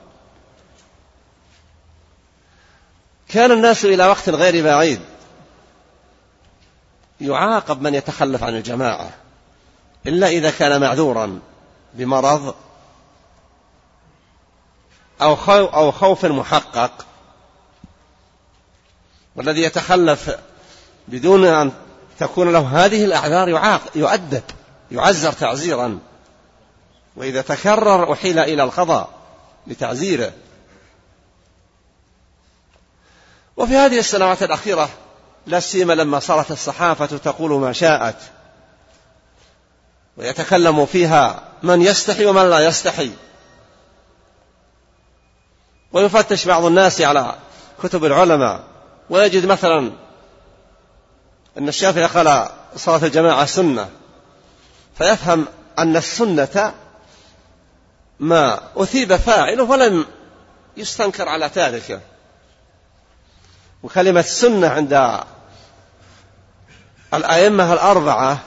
كان الناس إلى وقت غير بعيد. يعاقب من يتخلف عن الجماعة إلا إذا كان معذورا بمرض أو أو خوف محقق. والذي يتخلف بدون أن تكون له هذه الأعذار يؤدب يعزر تعزيرا. وإذا تكرر أحيل إلى القضاء لتعزيره. وفي هذه السنوات الأخيرة لا سيما لما صارت الصحافة تقول ما شاءت ويتكلم فيها من يستحي ومن لا يستحي. ويفتش بعض الناس على كتب العلماء. ويجد مثلا أن الشافعي قال صلاة الجماعة سنة. فيفهم أن السنة ما أثيب فاعله ولم يستنكر على تاركه وكلمة سنة عند الأئمة الأربعة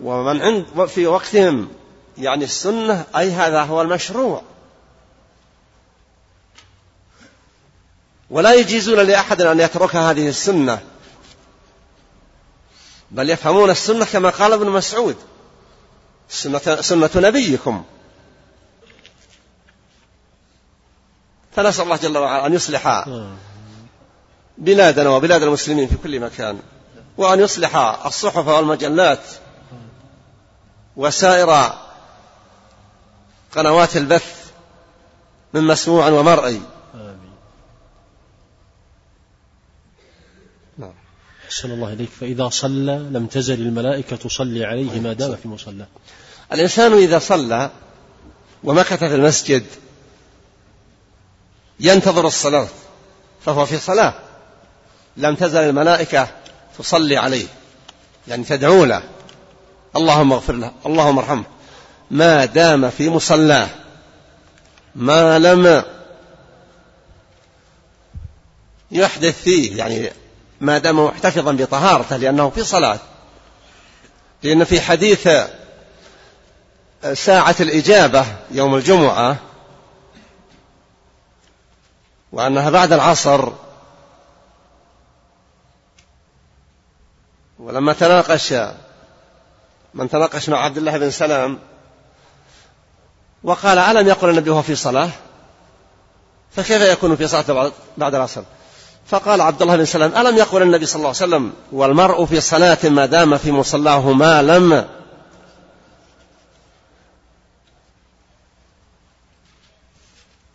ومن عند في وقتهم يعني السنة أي هذا هو المشروع. ولا يجيزون لأحد أن يترك هذه السنة. بل يفهمون السنة كما قال ابن مسعود. سنة, سنة نبيكم. فنسأل الله جل وعلا أن يصلح بلادنا وبلاد المسلمين في كل مكان وأن يصلح الصحف والمجلات وسائر قنوات البث من مسموع ومرئي. نعم. أحسن الله إليك. فإذا صلى لم تزل الملائكة تصلي عليه ما دام في مصلى. الإنسان إذا صلى ومكث في المسجد ينتظر الصلاة فهو في صلاة. لم تزل الملائكة تصلي عليه. يعني تدعو له. اللهم اغفر له. اللهم ارحمه. ما دام في مصلاه. ما لم يحدث فيه. يعني ما دام محتفظا بطهارته لأنه في صلاة. لأن في حديث ساعة الإجابة يوم الجمعة وأنها بعد العصر ولما تناقش من تناقش مع عبد الله بن سلام وقال ألم يقل النبي وهو في صلاة؟ فكيف يكون في صلاة بعد العصر؟ فقال عبد الله بن سلام ألم يقل النبي صلى الله عليه وسلم والمرء في صلاة ما دام في مصلاه ما لم؟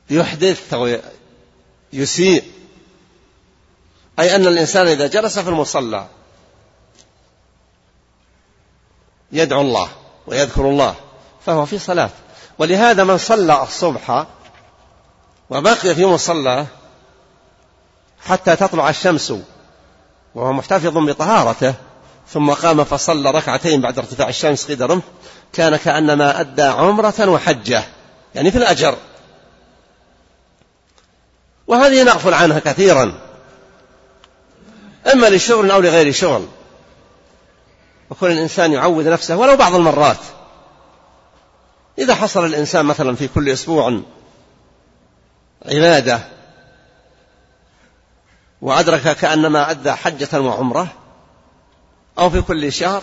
يحدث أو يسيء. أي أن الإنسان إذا جلس في المصلى يدعو الله ويذكر الله فهو في صلاة. ولهذا من صلى الصبح وبقي في مصلاه حتى تطلع الشمس وهو محتفظ بطهارته ثم قام فصلى ركعتين بعد ارتفاع الشمس قيد رمح كان كأنما أدى عمرة وحجة يعني في الأجر. وهذه نغفل عنها كثيرا إما لشغل أو لغير شغل. وكل الإنسان يعود نفسه ولو بعض المرات. إذا حصل الإنسان مثلا في كل أسبوع عبادة وأدرك كأنما أدى حجة وعمرة أو في كل شهر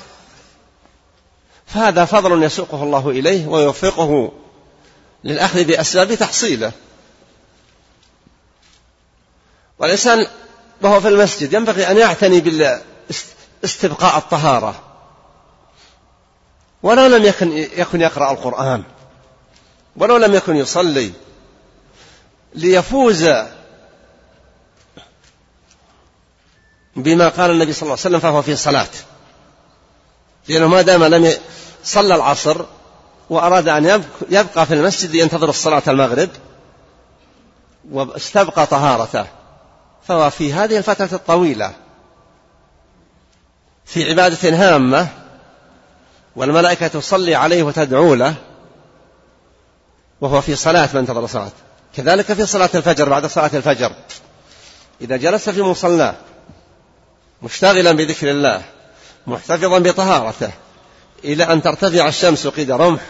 فهذا فضل يسوقه الله إليه ويوفقه للأخذ بأسباب تحصيله. والإنسان وهو في المسجد ينبغي أن يعتني باستبقاء الطهارة. ولو لم يكن يكن يقرأ القرآن ولو لم يكن يصلي ليفوز بما قال النبي صلى الله عليه وسلم فهو في صلاة لأنه ما دام لم صلى العصر وأراد أن يبقى في المسجد لينتظر الصلاة المغرب واستبقى طهارته فهو في هذه الفترة الطويلة في عبادة هامة والملائكة تصلي عليه وتدعو له وهو في صلاة من انتظر الصلاة كذلك في صلاة الفجر بعد صلاة الفجر. إذا جلس في مصلاه مشتغلا بذكر الله محتفظا بطهارته إلى أن ترتفع الشمس قيد رمح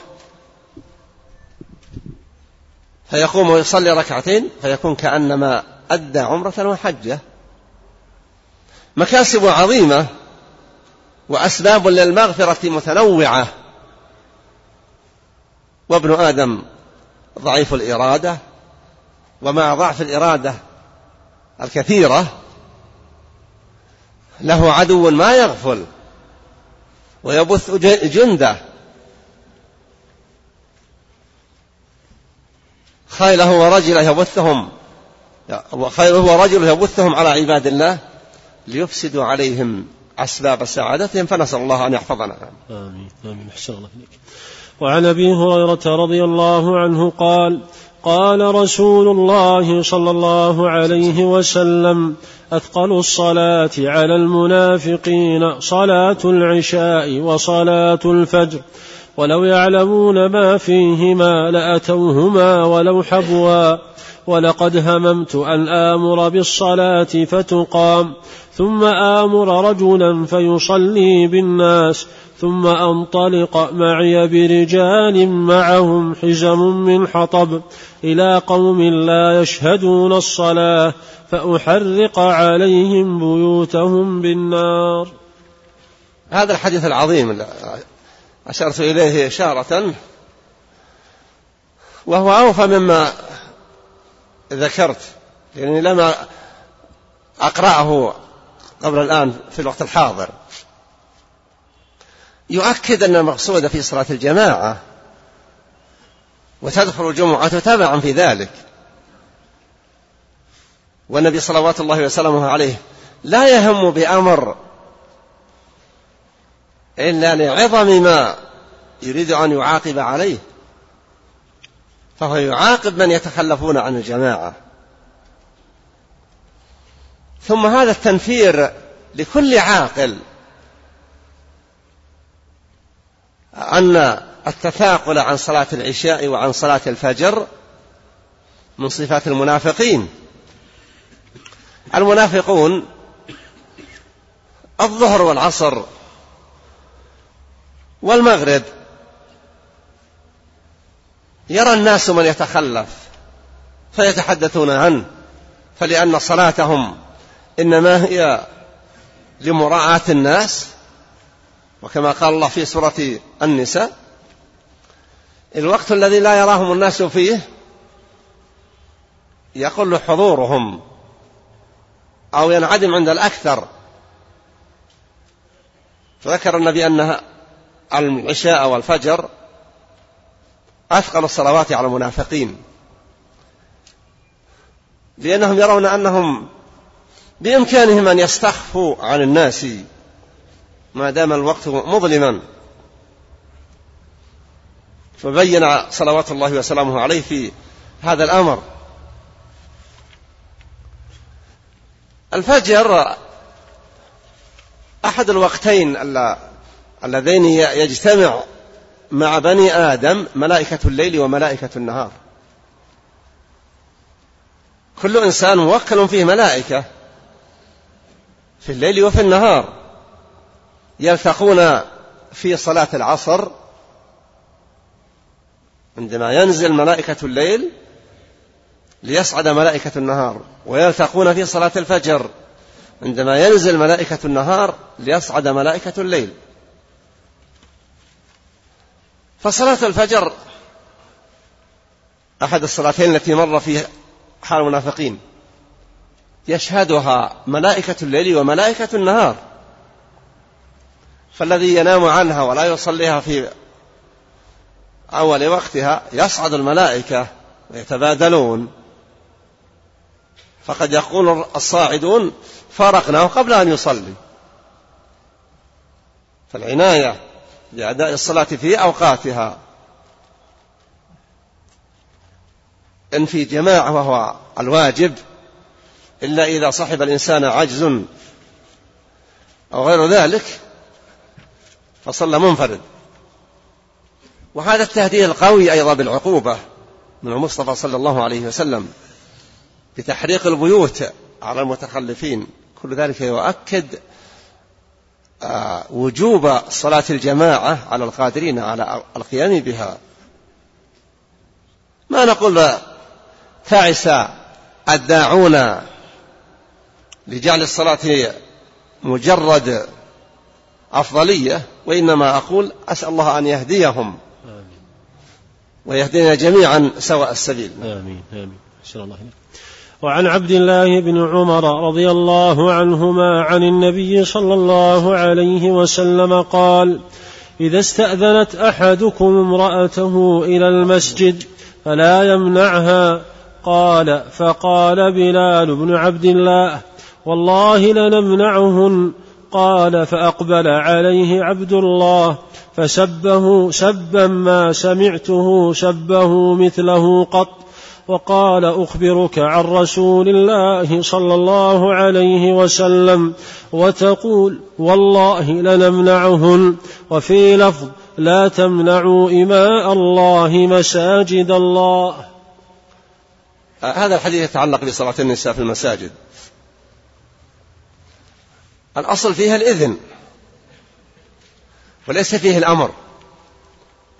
فيقوم ويصلي ركعتين فيكون كأنما أدى عمرة وحجة. مكاسب عظيمة وأسباب للمغفرة متنوعة. وابن آدم ضعيف الإرادة ومع ضعف الإرادة الكثيرة له عدو ما يغفل ويبث جنده. خيله ورجله يبثهم خيله ورجله يبثهم على عباد الله ليفسدوا عليهم. أسباب سعادتهم فنسأل الله أن يحفظنا. آمين آمين. أحسن الله إليك. وعن أبي هريرة رضي الله عنه قال قال رسول الله صلى الله عليه وسلم أثقل الصلاة على المنافقين صلاة العشاء وصلاة الفجر. ولو يعلمون ما فيهما لأتوهما ولو حبوا ولقد هممت أن آمر بالصلاة فتقام ثم آمر رجلا فيصلي بالناس ثم أنطلق معي برجال معهم حزم من حطب إلى قوم لا يشهدون الصلاة فأحرق عليهم بيوتهم بالنار. هذا الحديث العظيم أشرت إليه إشارة وهو أوفى مما ذكرت لاني لما أقرأه قبل الآن في الوقت الحاضر. يؤكد أن المقصود في صلاة الجماعة وتدخل الجمعة تبعا في ذلك. والنبي صلوات الله وسلامه عليه لا يهم بأمر إلا لعظم ما يريد أن يعاقب عليه فهو يعاقب من يتخلفون عن الجماعة. ثم هذا التنفير لكل عاقل أن التثاقل عن صلاة العشاء وعن صلاة الفجر من صفات المنافقين. المنافقون الظهر والعصر والمغرب. يرى الناس من يتخلف فيتحدثون عنه فلأن صلاتهم إنما هي لمراعاة الناس. وكما قال الله في سورة النساء الوقت الذي لا يراهم الناس فيه يقل حضورهم أو ينعدم عند الأكثر. فذكر النبي أن العشاء والفجر أثقل الصلوات على المنافقين. لأنهم يرون أنهم بإمكانهم أن يستخفوا عن الناس ما دام الوقت مظلما. فبين صلوات الله وسلامه عليه في هذا الأمر. الفجر أحد الوقتين اللذين يجتمع مع بني آدم ملائكة الليل وملائكة النهار. كل إنسان موكل فيه ملائكة في الليل وفي النهار. يلتقون في صلاة العصر. عندما ينزل ملائكة الليل ليصعد ملائكة النهار. ويلتقون في صلاة الفجر. عندما ينزل ملائكة النهار ليصعد ملائكة الليل. فصلاة الفجر أحد الصلاتين التي مر فيها حال المنافقين. يشهدها ملائكة الليل وملائكة النهار. فالذي ينام عنها ولا يصليها في أول وقتها يصعد الملائكة ويتبادلون. فقد يقول الصاعدون فارقناه قبل أن يصلي. فالعناية بأداء الصلاة في أوقاتها. إن في جماعة وهو الواجب إلا إذا صحب الإنسان عجز أو غير ذلك فصلى منفرد. وهذا التهديد القوي أيضا بالعقوبة من المصطفى صلى الله عليه وسلم بتحريق البيوت على المتخلفين. كل ذلك يؤكد وجوب صلاة الجماعة على القادرين على القيام بها. ما نقول تعس الداعون لجعل الصلاة مجرد أفضلية وإنما أقول أسأل الله أن يهديهم ويهدينا جميعا سواء السبيل. آمين آمين. الله. وعن عبد الله بن عمر رضي الله عنهما عن النبي صلى الله عليه وسلم قال إذا استأذنت أحدكم امرأته إلى المسجد فلا يمنعها. قال فقال بلال بن عبد الله والله لنمنعهن. قال فأقبل عليه عبد الله فسبه سبا ما سمعته سبه مثله قط. وقال أخبرك عن رسول الله صلى الله عليه وسلم وتقول والله لنمنعهن وفي لفظ لا تمنعوا إماء الله مساجد الله. هذا الحديث يتعلق بصلاة النساء في المساجد. الأصل فيها الإذن وليس فيه الأمر.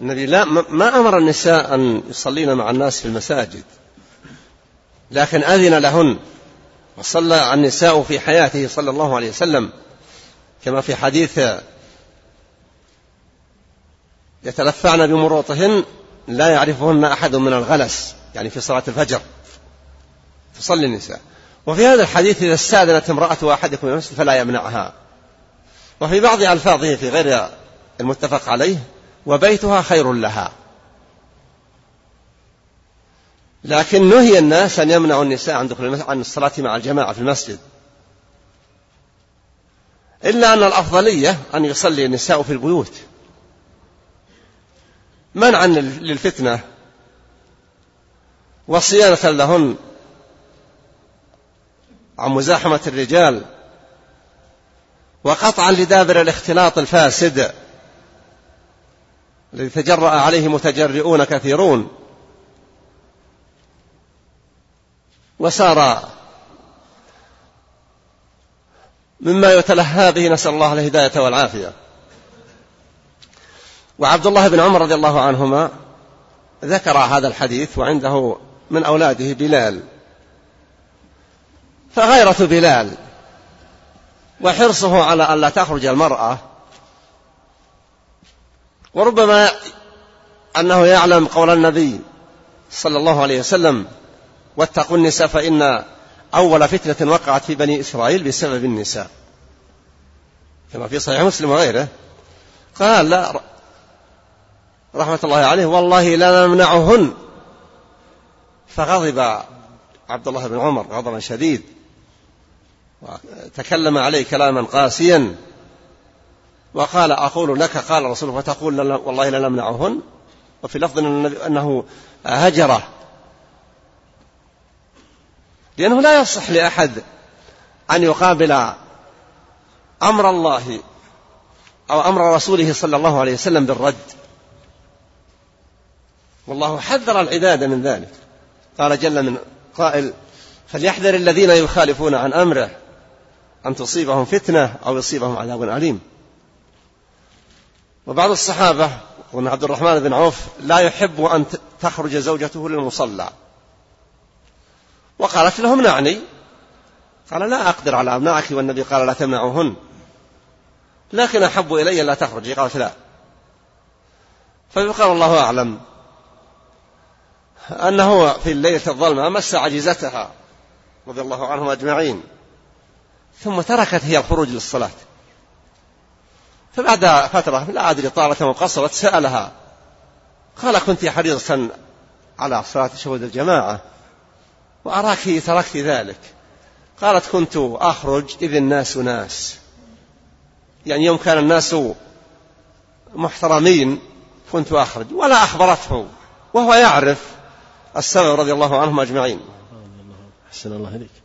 النبي لا ما أمر النساء أن يصلين مع الناس في المساجد لكن أذن لهن وصلى النساء في حياته صلى الله عليه وسلم. كما في حديث يتلفعن بمروطهن لا يعرفهن أحد من الغلس يعني في صلاة الفجر تصلي النساء. وفي هذا الحديث إذا استأذنت امرأة أحدكم المسجد فلا يمنعها. وفي بعض ألفاظه في غير المتفق عليه وبيتها خير لها. لكن نهي الناس أن يمنعوا النساء عن دخول عن الصلاة مع الجماعة في المسجد. إلا أن الأفضلية أن يصلي النساء في البيوت. منعا للفتنة. وصيانة لهن عن مزاحمة الرجال. وقطعا لدابر الاختلاط الفاسد. الذي تجرأ عليه متجرئون كثيرون. وسار مما يتلهى به نسأل الله الهداية والعافية. وعبد الله بن عمر رضي الله عنهما ذكر هذا الحديث وعنده من أولاده بلال. فغيرة بلال وحرصه على ألا تخرج المرأة. وربما أنه يعلم قول النبي صلى الله عليه وسلم واتقوا النساء فإن أول فتنة وقعت في بني إسرائيل بسبب النساء. كما في صحيح مسلم وغيره. قال لا رحمة الله عليه والله لا نمنعهن. فغضب عبد الله بن عمر غضبا شديد وتكلم عليه كلاما قاسيا. وقال أقول لك قال رسول الله فتقول والله لا نمنعهن وفي لفظ أنه هجره. لأنه لا يصح لأحد أن يقابل أمر الله أو أمر رسوله صلى الله عليه وسلم بالرد. والله حذر العباد من ذلك. قال جل من قائل فليحذر الذين يخالفون عن أمره أن تصيبهم فتنة أو يصيبهم عذاب أليم. وبعض الصحابة ومن عبد الرحمن بن عوف لا يحب أن تخرج زوجته للمصلى. وقالت له امنعني قال لا أقدر على أمنعك والنبي قال لا تمنعوهن. لكن أحب إلي لا تخرجي. قالت لا. فيقال الله أعلم أنه في الليلة الظلمة مس عجزتها رضي الله عنهم أجمعين. ثم تركت هي الخروج للصلاة. فبعد فترة لا أدري طالت أو قصرت سألها قال كنت حريصا على صلاة شهود الجماعة وأراك تركت ذلك. قالت كنت أخرج إذ الناس ناس. يعني يوم كان الناس محترمين كنت أخرج ولا أخبرته وهو يعرف السبب رضي الله عنهم أجمعين. أحسن الله إليك.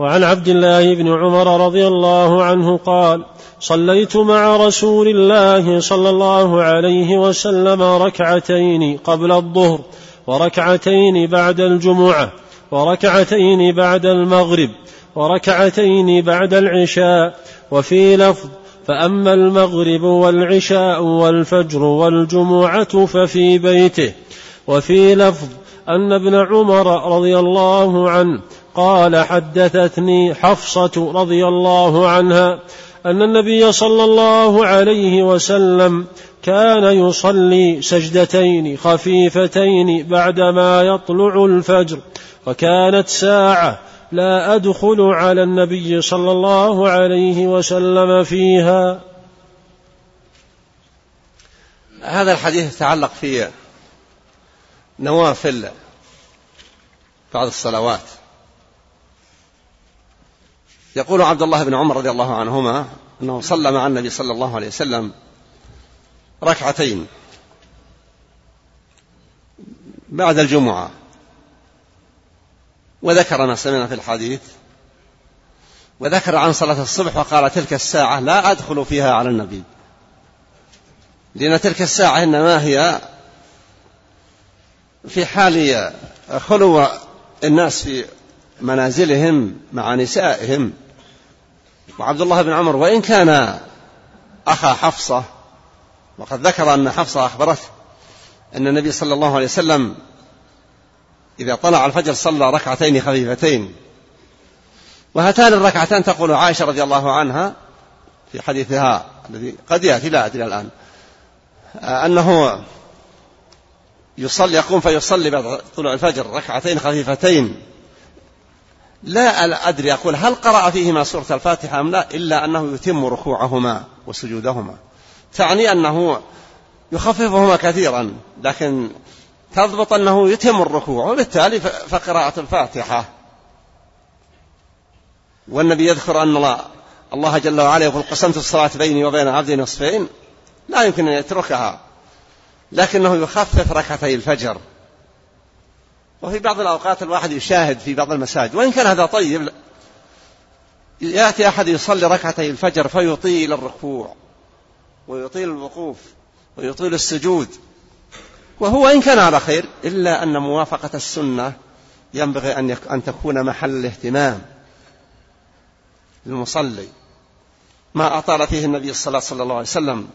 وعن عبد الله بن عمر رضي الله عنه قال صليت مع رسول الله صلى الله عليه وسلم ركعتين قبل الظهر وركعتين بعد الجمعة وركعتين بعد المغرب وركعتين بعد العشاء وفي لفظ فأما المغرب والعشاء والفجر والجمعة ففي بيته وفي لفظ أن ابن عمر رضي الله عنه قال حدثتني حفصة رضي الله عنها أن النبي صلى الله عليه وسلم كان يصلي سجدتين خفيفتين بعدما يطلع الفجر وكانت ساعة لا أدخل على النبي صلى الله عليه وسلم فيها. هذا الحديث يتعلق في نوافل بعض الصلوات. يقول عبد الله بن عمر رضي الله عنهما أنه صلى مع النبي صلى الله عليه وسلم ركعتين بعد الجمعة. وذكر ما سمعنا في الحديث وذكر عن صلاة الصبح وقال تلك الساعة لا أدخل فيها على النبي. لأن تلك الساعة إنما هي في حال خلو الناس في منازلهم مع نسائهم. وعبد الله بن عمر وإن كان أخا حفصة وقد ذكر أن حفصة أخبرته أن النبي صلى الله عليه وسلم إذا طلع الفجر صلى ركعتين خفيفتين. وهاتان الركعتان تقول عائشة رضي الله عنها في حديثها الذي قد يأتي لا أدري الآن أنه يصلي يقوم فيصلي بعد طلوع الفجر ركعتين خفيفتين. لا أدري أقول هل قرأ فيهما سورة الفاتحة أم لا إلا أنه يتم ركوعهما وسجودهما. تعني أنه يخففهما كثيرا لكن تضبط أنه يتم الركوع وبالتالي فقراءة الفاتحة. والنبي يذكر أن الله الله جل وعلا يقول قسمت الصلاة بيني وبين عبدي نصفين لا يمكن أن يتركها لكنه يخفف ركعتي الفجر. وفي بعض الأوقات الواحد يشاهد في بعض المساجد. وإن كان هذا طيب يأتي أحد يصلي ركعتي الفجر فيطيل الركوع ويطيل الوقوف ويطيل السجود. وهو إن كان على خير إلا أن موافقة السنة ينبغي أن أن تكون محل الاهتمام للمصلي. ما أطال فيه النبي صلى الله عليه وسلم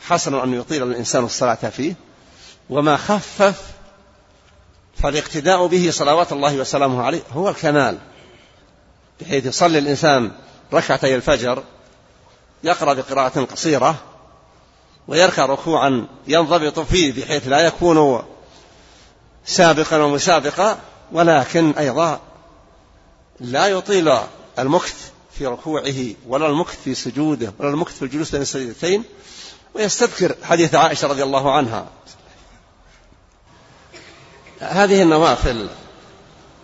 حسن أن يطيل الإنسان الصلاة فيه وما خفف فالاقتداء به صلوات الله وسلامه عليه هو الكمال بحيث يصلي الإنسان ركعتي الفجر يقرأ بقراءة قصيرة ويركع ركوعا ينضبط فيه بحيث لا يكون سابقا ومسابقا ولكن أيضا لا يطيل المكث في ركوعه ولا المكث في سجوده ولا المكث في الجلوس بين السجدتين ويستذكر حديث عائشة رضي الله عنها. هذه النوافل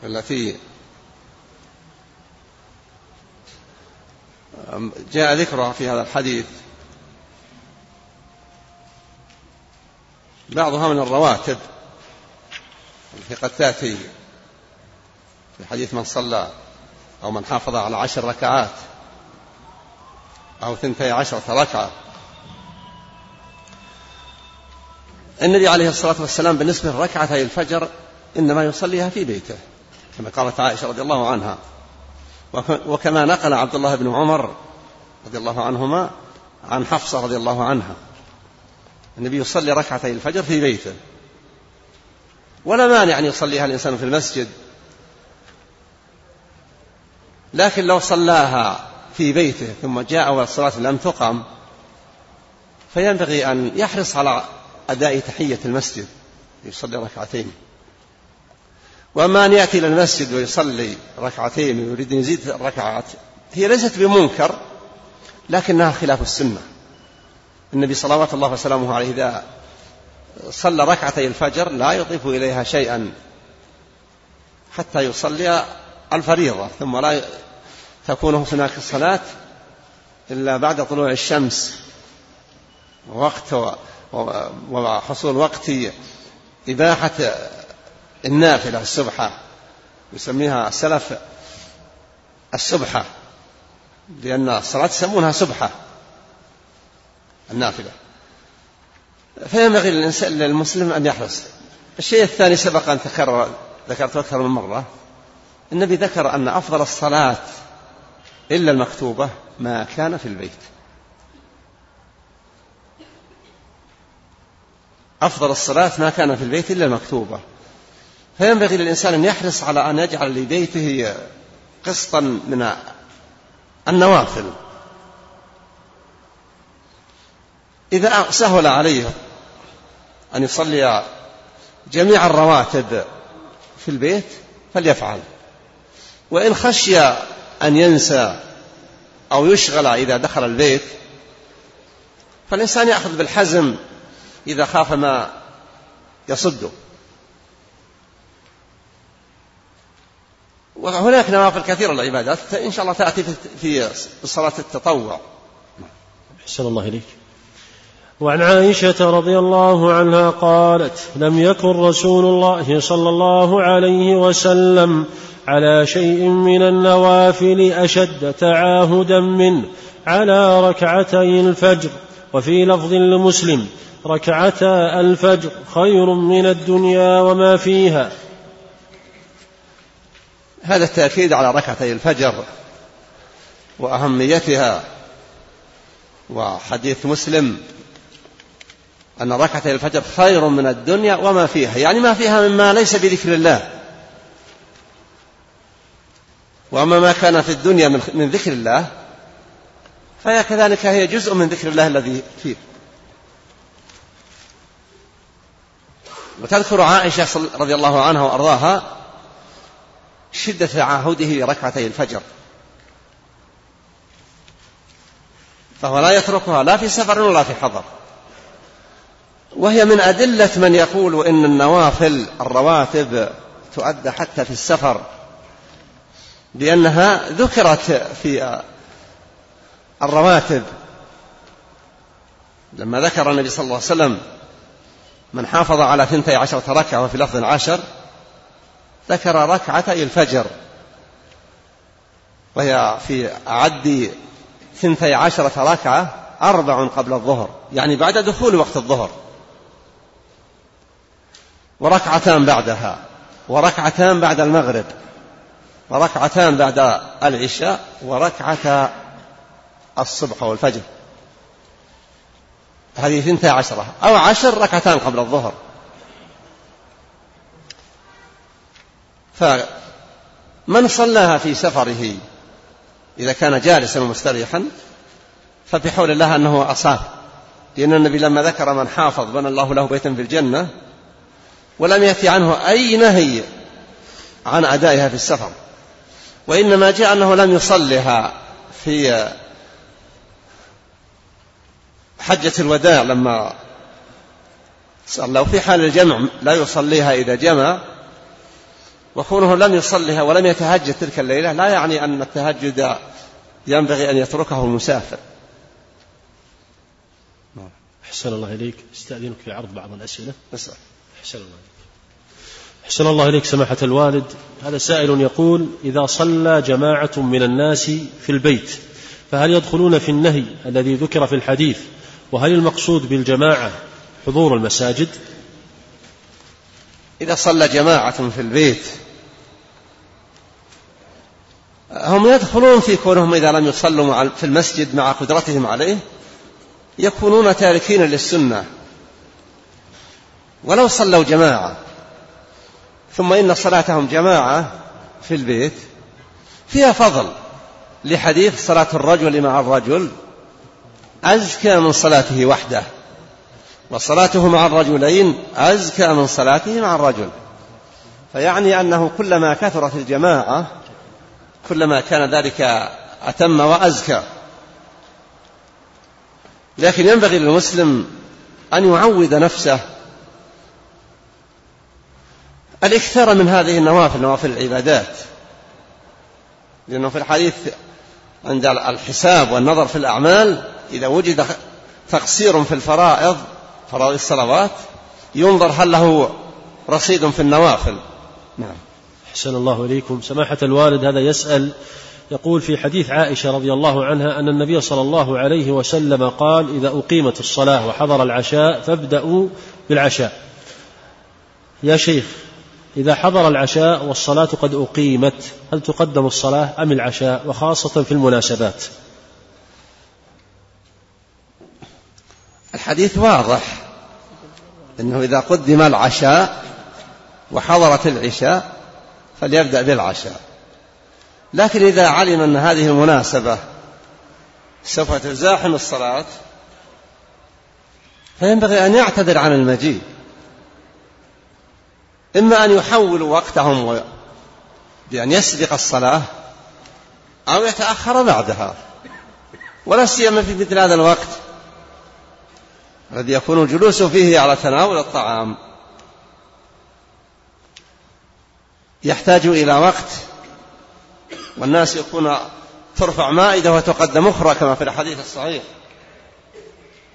التي جاء ذكرها في هذا الحديث. بعضها من الرواتب التي قد تأتي في حديث من صلى أو من حافظ على عشر ركعات أو ثنتي عشرة ركعة. النبي عليه الصلاة والسلام بالنسبة لركعتي الفجر إنما يصليها في بيته كما قالت عائشة رضي الله عنها. وكما نقل عبد الله بن عمر رضي الله عنهما عن حفصة رضي الله عنها. النبي يصلي ركعتي الفجر في بيته. ولا مانع أن يصليها الإنسان في المسجد. لكن لو صلاها في بيته ثم جاء والصلاة لم تقم فينبغي أن يحرص على أداء تحية المسجد يصلي ركعتين. وأما أن يأتي إلى المسجد ويصلي ركعتين ويريد أن يزيد الركعات. هي ليست بمنكر لكنها خلاف السنة. النبي صلوات الله وسلامه عليه إذا صلى ركعتي الفجر لا يضيف إليها شيئا حتى يصلي الفريضة ثم لا تكون هناك الصلاة إلا بعد طلوع الشمس وقت وحصول وقت إباحة النافلة السبحة يسميها السلف السبحة لأن الصلاة يسمونها سبحة النافلة. فينبغي للمسلم أن يحرص. الشيء الثاني سبق أن تكرر ذكرت أكثر من مرة النبي ذكر أن أفضل الصلاة إلا المكتوبة ما كان في البيت. أفضل الصلاة ما كان في البيت إلا المكتوبة. فينبغي للإنسان أن يحرص على أن يجعل لبيته قسطا من النوافل. إذا سهل عليه أن يصلي جميع الرواتب في البيت فليفعل. وإن خشي أن ينسى أو يشغل إذا دخل البيت فالإنسان يأخذ بالحزم إذا خاف ما يصده. وهناك نوافل كثيرة للعبادات إن شاء الله تأتي في صلاة التطوع. أحسن الله إليك. وعن عائشة رضي الله عنها قالت لم يكن رسول الله صلى الله عليه وسلم على شيء من النوافل أشد تعاهدا منه على ركعتي الفجر. وفي لفظ لمسلم ركعتا الفجر خير من الدنيا وما فيها. هذا التأكيد على ركعتي الفجر وأهميتها وحديث مسلم أن ركعتي الفجر خير من الدنيا وما فيها. يعني ما فيها مما ليس بذكر الله. وأما ما كان في الدنيا من ذكر الله فهي كذلك هي جزء من ذكر الله الذي فيه. وتذكر عائشة رضي الله عنها وأرضاها شدة تعاهده لركعتي الفجر. فهو لا يتركها لا في سفر ولا في حضر. وهي من أدلة من يقول إن النوافل الرواتب تؤدى حتى في السفر لأنها ذكرت في الرواتب. لما ذكر النبي صلى الله عليه وسلم من حافظ على ثنتي عشرة ركعة وفي لفظ عشر ذكر ركعتي الفجر. وهي في أعد ثنتي عشرة ركعة أربع قبل الظهر يعني بعد دخول وقت الظهر. وركعتان بعدها وركعتان بعد المغرب وركعتان بعد العشاء وركعة الصبح والفجر. هذه ثنتي عشرة. أو عشر ركعتان قبل الظهر. فمن صلاها في سفره إذا كان جالسا ومستريحا فبحول الله أنه أصاب. لأن النبي لما ذكر من حافظ بنى الله له بيتا في الجنة ولم يأتي عنه أي نهي عن أدائها في السفر. وإنما جاء أنه لم يصلها في حجة الوداع لما صلى. في حال الجمع لا يصليها إذا جمع. وكونه لم يصلها ولم يتهجد تلك الليلة لا يعني أن التهجد ينبغي أن يتركه المسافر. أحسن الله إليك. أستأذنك في عرض بعض الأسئلة. أسأل. أحسن الله إليك. أحسن الله إليك سماحة الوالد. هذا سائل يقول إذا صلى جماعة من الناس في البيت فهل يدخلون في النهي الذي ذكر في الحديث وهل المقصود بالجماعة حضور المساجد؟ إذا صلى جماعة في البيت هم يدخلون في كونهم إذا لم يصلوا في المسجد مع قدرتهم عليه يكونون تاركين للسنة. ولو صلوا جماعة ثم إن صلاتهم جماعة في البيت فيها فضل لحديث صلاة الرجل مع الرجل. أزكى من صلاته وحده. وصلاته مع الرجلين أزكى من صلاته مع الرجل. فيعني أنه كلما كثرت الجماعة كلما كان ذلك أتم وأزكى. لكن ينبغي للمسلم أن يعود نفسه. الإكثار من هذه النوافل نوافل العبادات. لأنه في الحديث عند الحساب والنظر في الأعمال إذا وجد تقصير في الفرائض فرائض الصلوات ينظر هل له رصيد في النوافل. نعم. أحسن الله إليكم. سماحة الوالد هذا يسأل يقول في حديث عائشة رضي الله عنها أن النبي صلى الله عليه وسلم قال إذا أقيمت الصلاة وحضر العشاء فابدأوا بالعشاء. يا شيخ إذا حضر العشاء والصلاة قد أقيمت هل تقدم الصلاة أم العشاء؟ وخاصة في المناسبات. الحديث واضح. أنه إذا قدم العشاء وحضرت العشاء فليبدأ بالعشاء. لكن إذا علم أن هذه المناسبة سوف تزاحم الصلاة فينبغي أن يعتذر عن المجيء. إما أن يحولوا وقتهم بأن يسبق الصلاة أو يتأخر بعدها. ولا سيما في مثل هذا الوقت. الذي يكون الجلوس فيه على تناول الطعام. يحتاج إلى وقت والناس يكون ترفع مائدة وتقدم أخرى كما في الحديث الصحيح.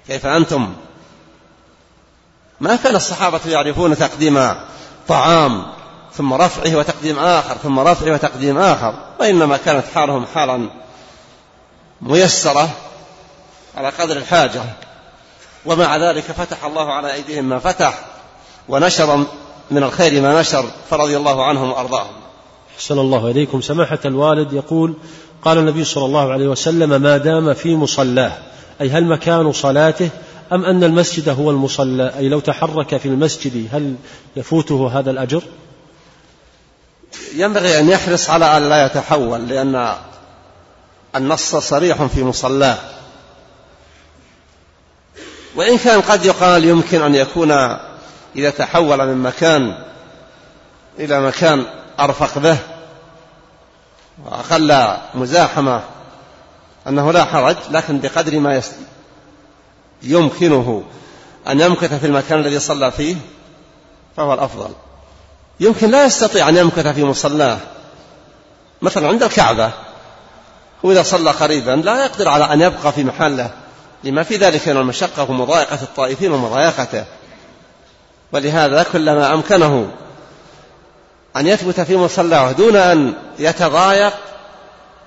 كيف أنتم؟ ما كان الصحابة يعرفون تقديم طعام ثم رفعه وتقديم آخر ثم رفعه وتقديم آخر وإنما كانت حالهم حالا ميسرة على قدر الحاجة. ومع ذلك فتح الله على أيديهم ما فتح ونشر من الخير ما نشر فرضي الله عنهم وأرضاهم. أحسن الله إليكم. سماحة الوالد يقول قال النبي صلى الله عليه وسلم ما دام في مصلاه أي هل مكان صلاته أم أن المسجد هو المصلى؟ أي لو تحرك في المسجد هل يفوته هذا الأجر؟ ينبغي أن يحرص على أن لا يتحول لأن النص صريح في مصلاه. وإن كان قد يقال يمكن أن يكون إذا تحول من مكان إلى مكان أرفق به وأقل مزاحمة أنه لا حرج لكن بقدر ما يمكنه أن يمكث في المكان الذي صلى فيه فهو الأفضل. يمكن لا يستطيع أن يمكث في مصلاه. مثلا عند الكعبة وإذا صلى قريبا لا يقدر على أن يبقى في محله. لما في ذلك من المشقة ومضايقة الطائفين ومضايقته. ولهذا كلما أمكنه أن يثبت في مصلاه دون أن يتضايق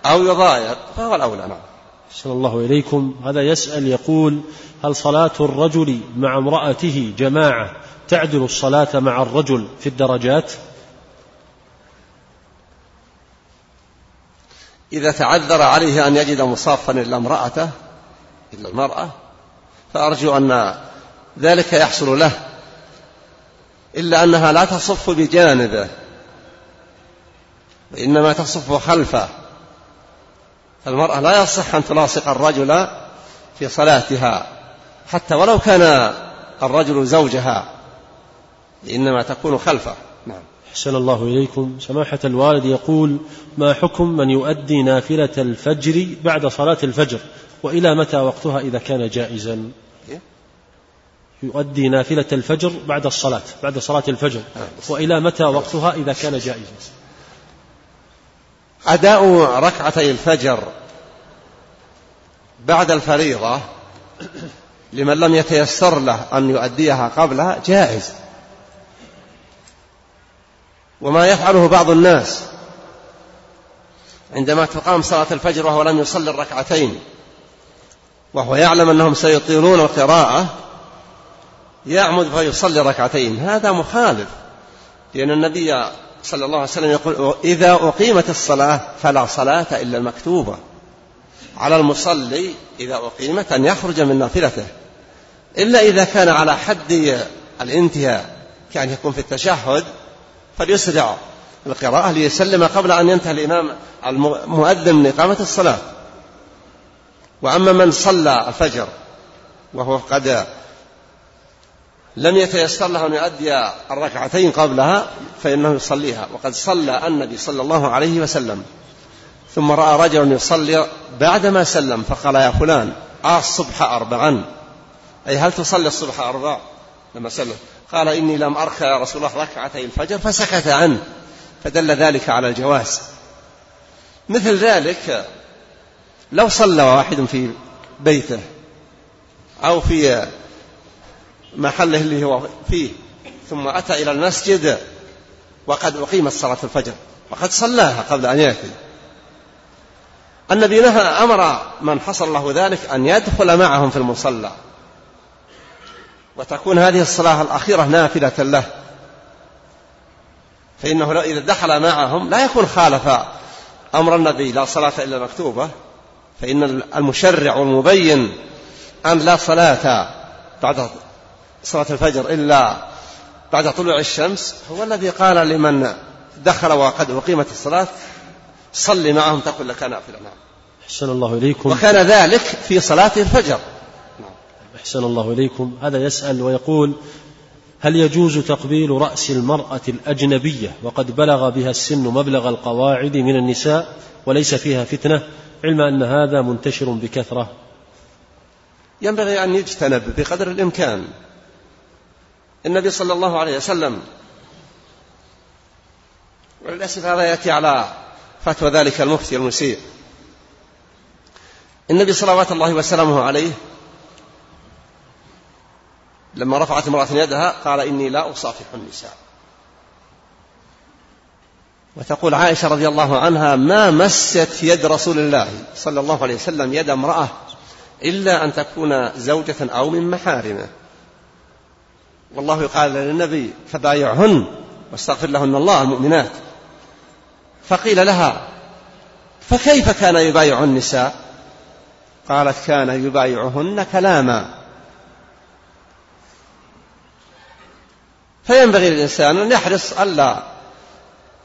أو يضايق فهو الأولى نعم. أحسن الله إليكم. هذا يسأل يقول هل صلاة الرجل مع امرأته جماعة تعدل الصلاة مع الرجل في الدرجات؟ إذا تعذر عليه أن يجد مصافا إلا امرأته إلا المرأة فأرجو أن ذلك يحصل له إلا أنها لا تصف بجانبه وإنما تصف خلفه. فالمرأة لا يصح أن تلاصق الرجل في صلاتها حتى ولو كان الرجل زوجها إنما تكون خلفه. نعم. أحسن الله إليكم. سماحة الوالد يقول ما حكم من يؤدي نافلة الفجر بعد صلاة الفجر؟ وإلى متى وقتها إذا كان جائزا؟ إيه؟ يؤدي نافلة الفجر بعد الصلاة بعد صلاة الفجر. وإلى متى وقتها إذا كان جائزا؟ أداء ركعتي الفجر بعد الفريضة لمن لم يتيسر له أن يؤديها قبلها جائز. وما يفعله بعض الناس عندما تقام صلاة الفجر وهو لم يصلي الركعتين. وهو يعلم أنهم سيطيلون القراءة يعمد فيصلي ركعتين. هذا مخالف لأن النبي صلى الله عليه وسلم يقول إذا أقيمت الصلاة فلا صلاة إلا المكتوبة. على المصلي إذا أقيمت أن يخرج من نافلته. إلا إذا كان على حد الانتهاء كأن يكون في التشهد فليسرع القراءة ليسلم قبل أن ينتهي الإمام المؤذن من إقامة الصلاة. وأما من صلى الفجر وهو قد لم يتيسر له أن يؤدي الركعتين قبلها فإنه يصليها. وقد صلى النبي صلى الله عليه وسلم. ثم رأى رجلا يصلي بعدما سلم فقال يا فلان آه الصبح أربعا. أي هل تصلي الصبح أربع لما سلم. قال إني لم أركع يا رسول الله ركعتي الفجر فسكت عنه فدل ذلك على الجواز. مثل ذلك لو صلى واحد في بيته أو في محله اللي هو فيه ثم أتى إلى المسجد وقد أقيمت صلاة الفجر وقد صلاها قبل أن يأتي. النبي نهى أمر من حصل له ذلك أن يدخل معهم في المصلى. وتكون هذه الصلاة الأخيرة نافلة له. فإنه إذا دخل معهم لا يكون خالف أمر النبي لا صلاة إلا مكتوبة. فإن المشرع والمبين أن لا صلاة بعد صلاة الفجر إلا بعد طلوع الشمس هو الذي قال لمن دخل وقد أقيمت الصلاة صلي معهم تقول لك نافلة نعم. أحسن الله إليكم. وكان ذلك في صلاة الفجر. أحسن الله إليكم. هذا يسأل ويقول هل يجوز تقبيل رأس المرأة الأجنبية وقد بلغ بها السن مبلغ القواعد من النساء وليس فيها فتنة؟ علم أن هذا منتشر بكثرة؟ ينبغي أن يجتنب بقدر الإمكان. النبي صلى الله عليه وسلم وللأسف هذا يأتي على فتوى ذلك المفتي المسيء. النبي صلوات الله وسلامه عليه لما رفعت امرأة يدها قال إني لا أصافح النساء. وتقول عائشة رضي الله عنها ما مست يد رسول الله صلى الله عليه وسلم يد امرأة إلا أن تكون زوجة أو من محارمه. والله قال للنبي فبايعهن واستغفر لهن الله المؤمنات. فقيل لها فكيف كان يبايع النساء؟ قالت كان يبايعهن كلاما. فينبغي للإنسان أن يحرص ألا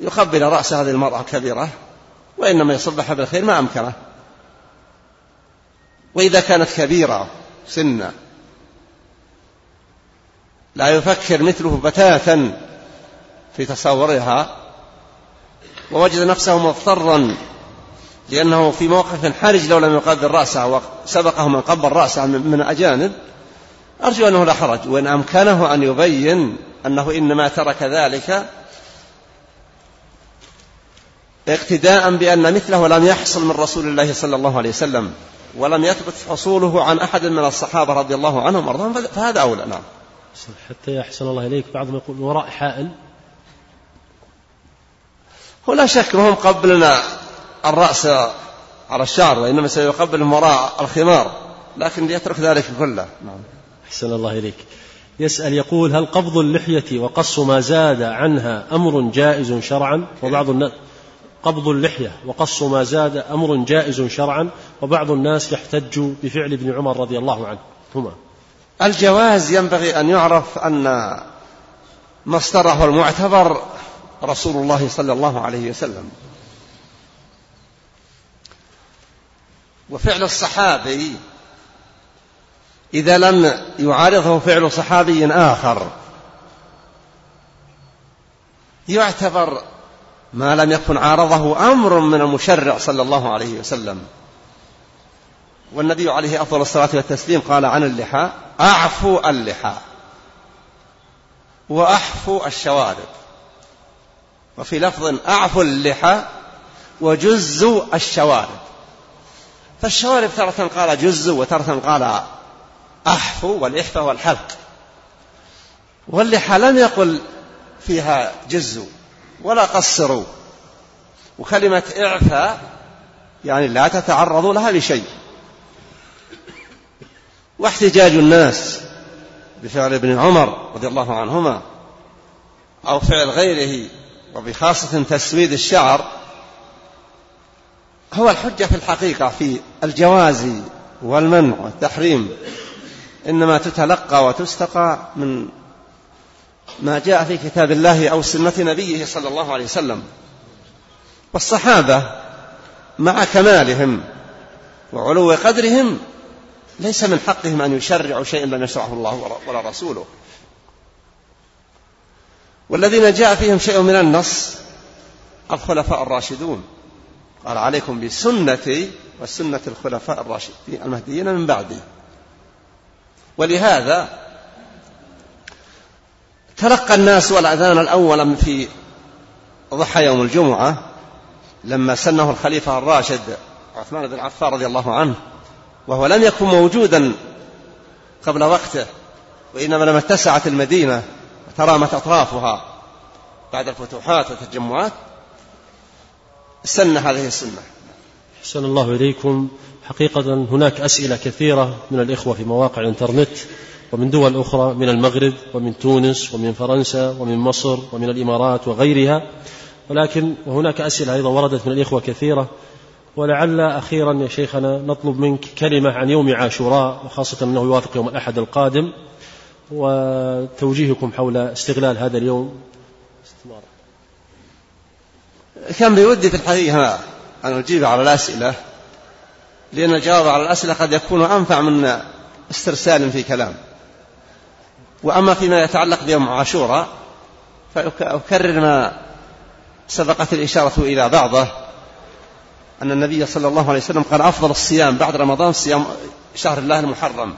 يقبل رأس هذه المرأة الكبيرة وإنما يصبح بالخير ما أمكنه. وإذا كانت كبيرة سنا لا يفكر مثله بتاتا في تصورها ووجد نفسه مضطرا لأنه في موقف حرج لو لم يقبل رأسه وسبقه من قبل رأسه من أجانب أرجو أنه لا حرج. وإن أمكنه أن يبين أنه إنما ترك ذلك اقتداء بأن مثله لم يحصل من رسول الله صلى الله عليه وسلم ولم يثبت حصوله عن أحد من الصحابة رضي الله عنهم وارضاهم فهذا أولى نعم. حتى يحسن الله إليك بعضهم يقول وراء حائل. هو لا شك ما هم قبلنا الرأس على الشعر وإنما سيقبل وراء الخمار لكن يترك ذلك كله نعم. أحسن الله إليك. يسأل يقول هل قبض اللحية وقص ما زاد عنها أمر جائز شرعا؟ وبعض الناس قبض اللحية وقص ما زاد أمر جائز شرعا وبعض الناس يحتج بفعل ابن عمر رضي الله عنه. هما. الجواز ينبغي أن يعرف أن مصدره المعتبر رسول الله صلى الله عليه وسلم. وفعل الصحابي إذا لم يعارضه فعل صحابي آخر يعتبر ما لم يكن عارضه أمر من المشرع صلى الله عليه وسلم. والنبي عليه أفضل الصلاة والتسليم قال عن اللحى أعفو اللحى وأحفو الشوارب. وفي لفظ أعفو اللحى وجزوا الشوارب. فالشوارب تارة قال جز وتارة قال أحفو والإحفاء والحلق. واللحى لم يقل فيها جزوا ولا قصروا. وكلمة إعفاء يعني لا تتعرضوا لها لشيء. واحتجاج الناس بفعل ابن عمر رضي الله عنهما أو فعل غيره وبخاصة تسويد الشعر هو الحجة في الحقيقة في الجواز والمنع والتحريم. إنما تتلقى وتستقى من ما جاء في كتاب الله أو سنة نبيه صلى الله عليه وسلم. والصحابة مع كمالهم وعلو قدرهم ليس من حقهم أن يشرعوا شيئا لم يشرعه الله ولا رسوله. والذين جاء فيهم شيء من النص الخلفاء الراشدون. قال عليكم بسنتي وسنة الخلفاء الراشدين المهديين من بعدي. ولهذا تلقى الناس الأذان الأول في ضحى يوم الجمعة لما سنه الخليفة الراشد عثمان بن عفان رضي الله عنه وهو لم يكن موجودا قبل وقته وإنما لما اتسعت المدينة وترامت أطرافها بعد الفتوحات والتجمعات سن هذه السنة. أحسن الله إليكم. حقيقة هناك أسئلة كثيرة من الإخوة في مواقع الإنترنت. ومن دول أخرى من المغرب ومن تونس ومن فرنسا ومن مصر ومن الإمارات وغيرها. ولكن وهناك أسئلة أيضا وردت من الإخوة كثيرة. ولعل أخيرا يا شيخنا نطلب منك كلمة عن يوم عاشوراء وخاصة أنه يوافق يوم الأحد القادم. وتوجيهكم حول استغلال هذا اليوم. كان بودي في الحقيقة أن أجيب على الأسئلة لأن الجواب على الأسئلة قد يكون أنفع من استرسال في كلام. وأما فيما يتعلق بيوم عاشوراء فأكرر ما سبقت الإشارة إلى بعضه أن النبي صلى الله عليه وسلم قال أفضل الصيام بعد رمضان صيام شهر الله المحرم.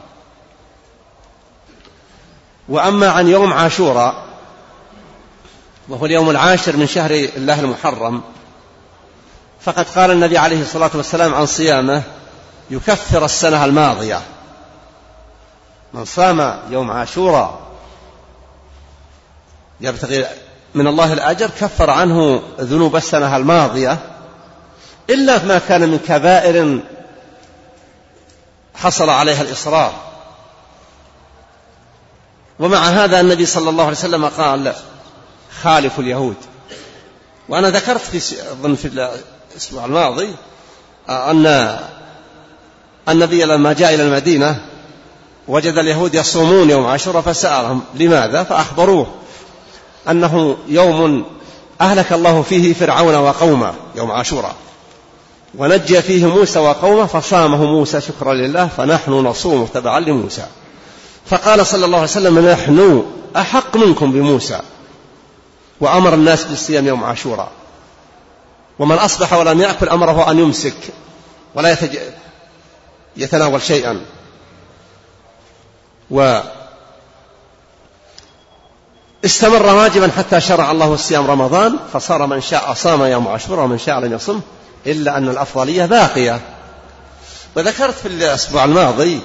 وأما عن يوم عاشوراء وهو اليوم العاشر من شهر الله المحرم فقد قال النبي عليه الصلاة والسلام عن صيامه يكفر السنة الماضية. من صام يوم عاشوراء يبتغي من الله الأجر كفر عنه ذنوب السنة الماضية إلا ما كان من كبائر حصل عليها الإصرار. ومع هذا النبي صلى الله عليه وسلم قال خالف اليهود. وأنا ذكرت في أظن في الأسبوع الماضي أن النبي لما جاء إلى المدينة وجد اليهود يصومون يوم عاشوراء فسألهم لماذا؟ فأخبروه أنه يوم أهلك الله فيه فرعون وقومه يوم عاشوراء. ونجى فيه موسى وقومه فصامه موسى شكرا لله فنحن نصوم تبعا لموسى. فقال صلى الله عليه وسلم نحن أحق منكم بموسى. وأمر الناس بالصيام يوم عاشوراء. ومن أصبح ولم يأكل أمره أن يمسك ولا. يتناول شيئا. و استمر واجبا حتى شرع الله الصيام رمضان فصار من شاء صام يوم عاشوراء ومن شاء لم يصم إلا أن الأفضلية باقية. وذكرت في الأسبوع الماضي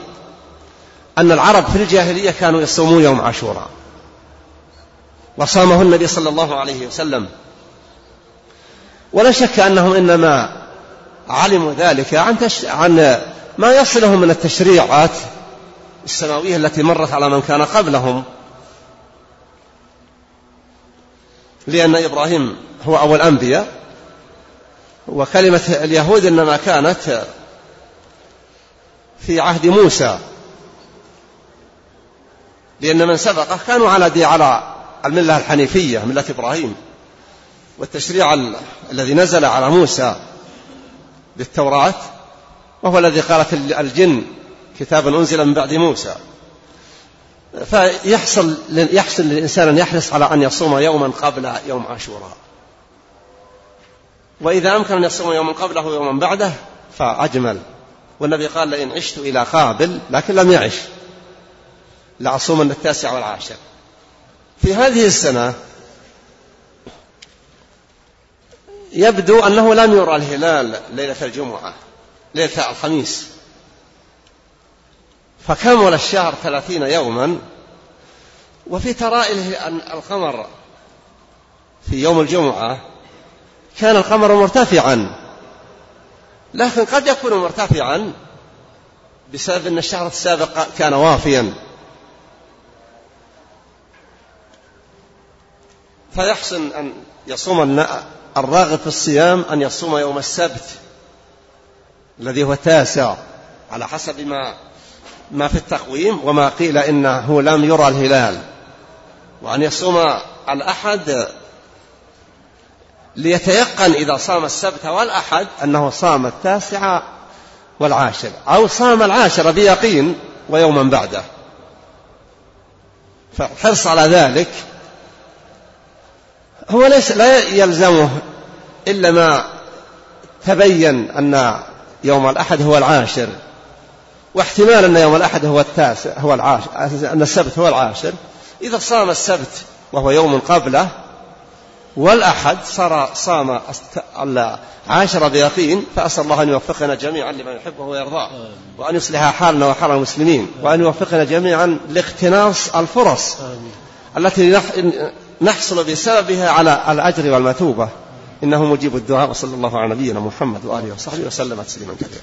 أن العرب في الجاهلية كانوا يصومون يوم عاشوراء وصامه النبي صلى الله عليه وسلم. ولا شك أنهم إنما علموا ذلك عن, تش... عن ما يصلهم من التشريعات السماوية التي مرت على من كان قبلهم. لأن إبراهيم هو أول الأنبياء وكلمة اليهود إنما كانت في عهد موسى. لأن من سبقه كانوا على على الملة الحنيفية ملة إبراهيم. والتشريع الذي نزل على موسى بالتوراة وهو الذي قالت الجن كتاب أنزل من بعد موسى. فيحصل يحصل للإنسان أن يحرص على أن يصوم يوما قبل يوم عاشوراء. وإذا أمكن أن يصوم يوما قبله ويوما بعده فأجمل. والنبي قال لئن عشت إلى قابل لكن لم يعش. لأصومن التاسع والعاشر. في هذه السنة يبدو أنه لم يرى الهلال ليلة الجمعة ليلة الخميس. فكمل الشهر ثلاثين يوما وفي ترائله أن القمر في يوم الجمعة كان القمر مرتفعا. لكن قد يكون مرتفعا بسبب أن الشهر السابق كان وافيا. فيحسن أن يصوم الراغب في الصيام أن يصوم يوم السبت الذي هو التاسع على حسب ما ما في التقويم وما قيل إنه لم يرى الهلال. وأن يصوم الأحد ليتيقن إذا صام السبت والأحد أنه صام التاسع والعاشر أو صام العاشر بيقين ويوما بعده. فالحرص على ذلك هو ليس لا يلزمه إلا ما تبين أن يوم الأحد هو العاشر. واحتمال أن يوم الأحد هو التاسع هو العاشر أن السبت هو العاشر. إذا صام السبت وهو يوم قبله والأحد صار صام العاشر بيقين فأسأل الله أن يوفقنا جميعا لما يحبه ويرضاه وأن يصلح حالنا وحال المسلمين وأن يوفقنا جميعا لاقتناص الفرص التي نحصل بسببها على الأجر والمثوبة إنه مجيب الدعاء وصلى الله على نبينا محمد وآله وصحبه وسلم تسليما كثيرا.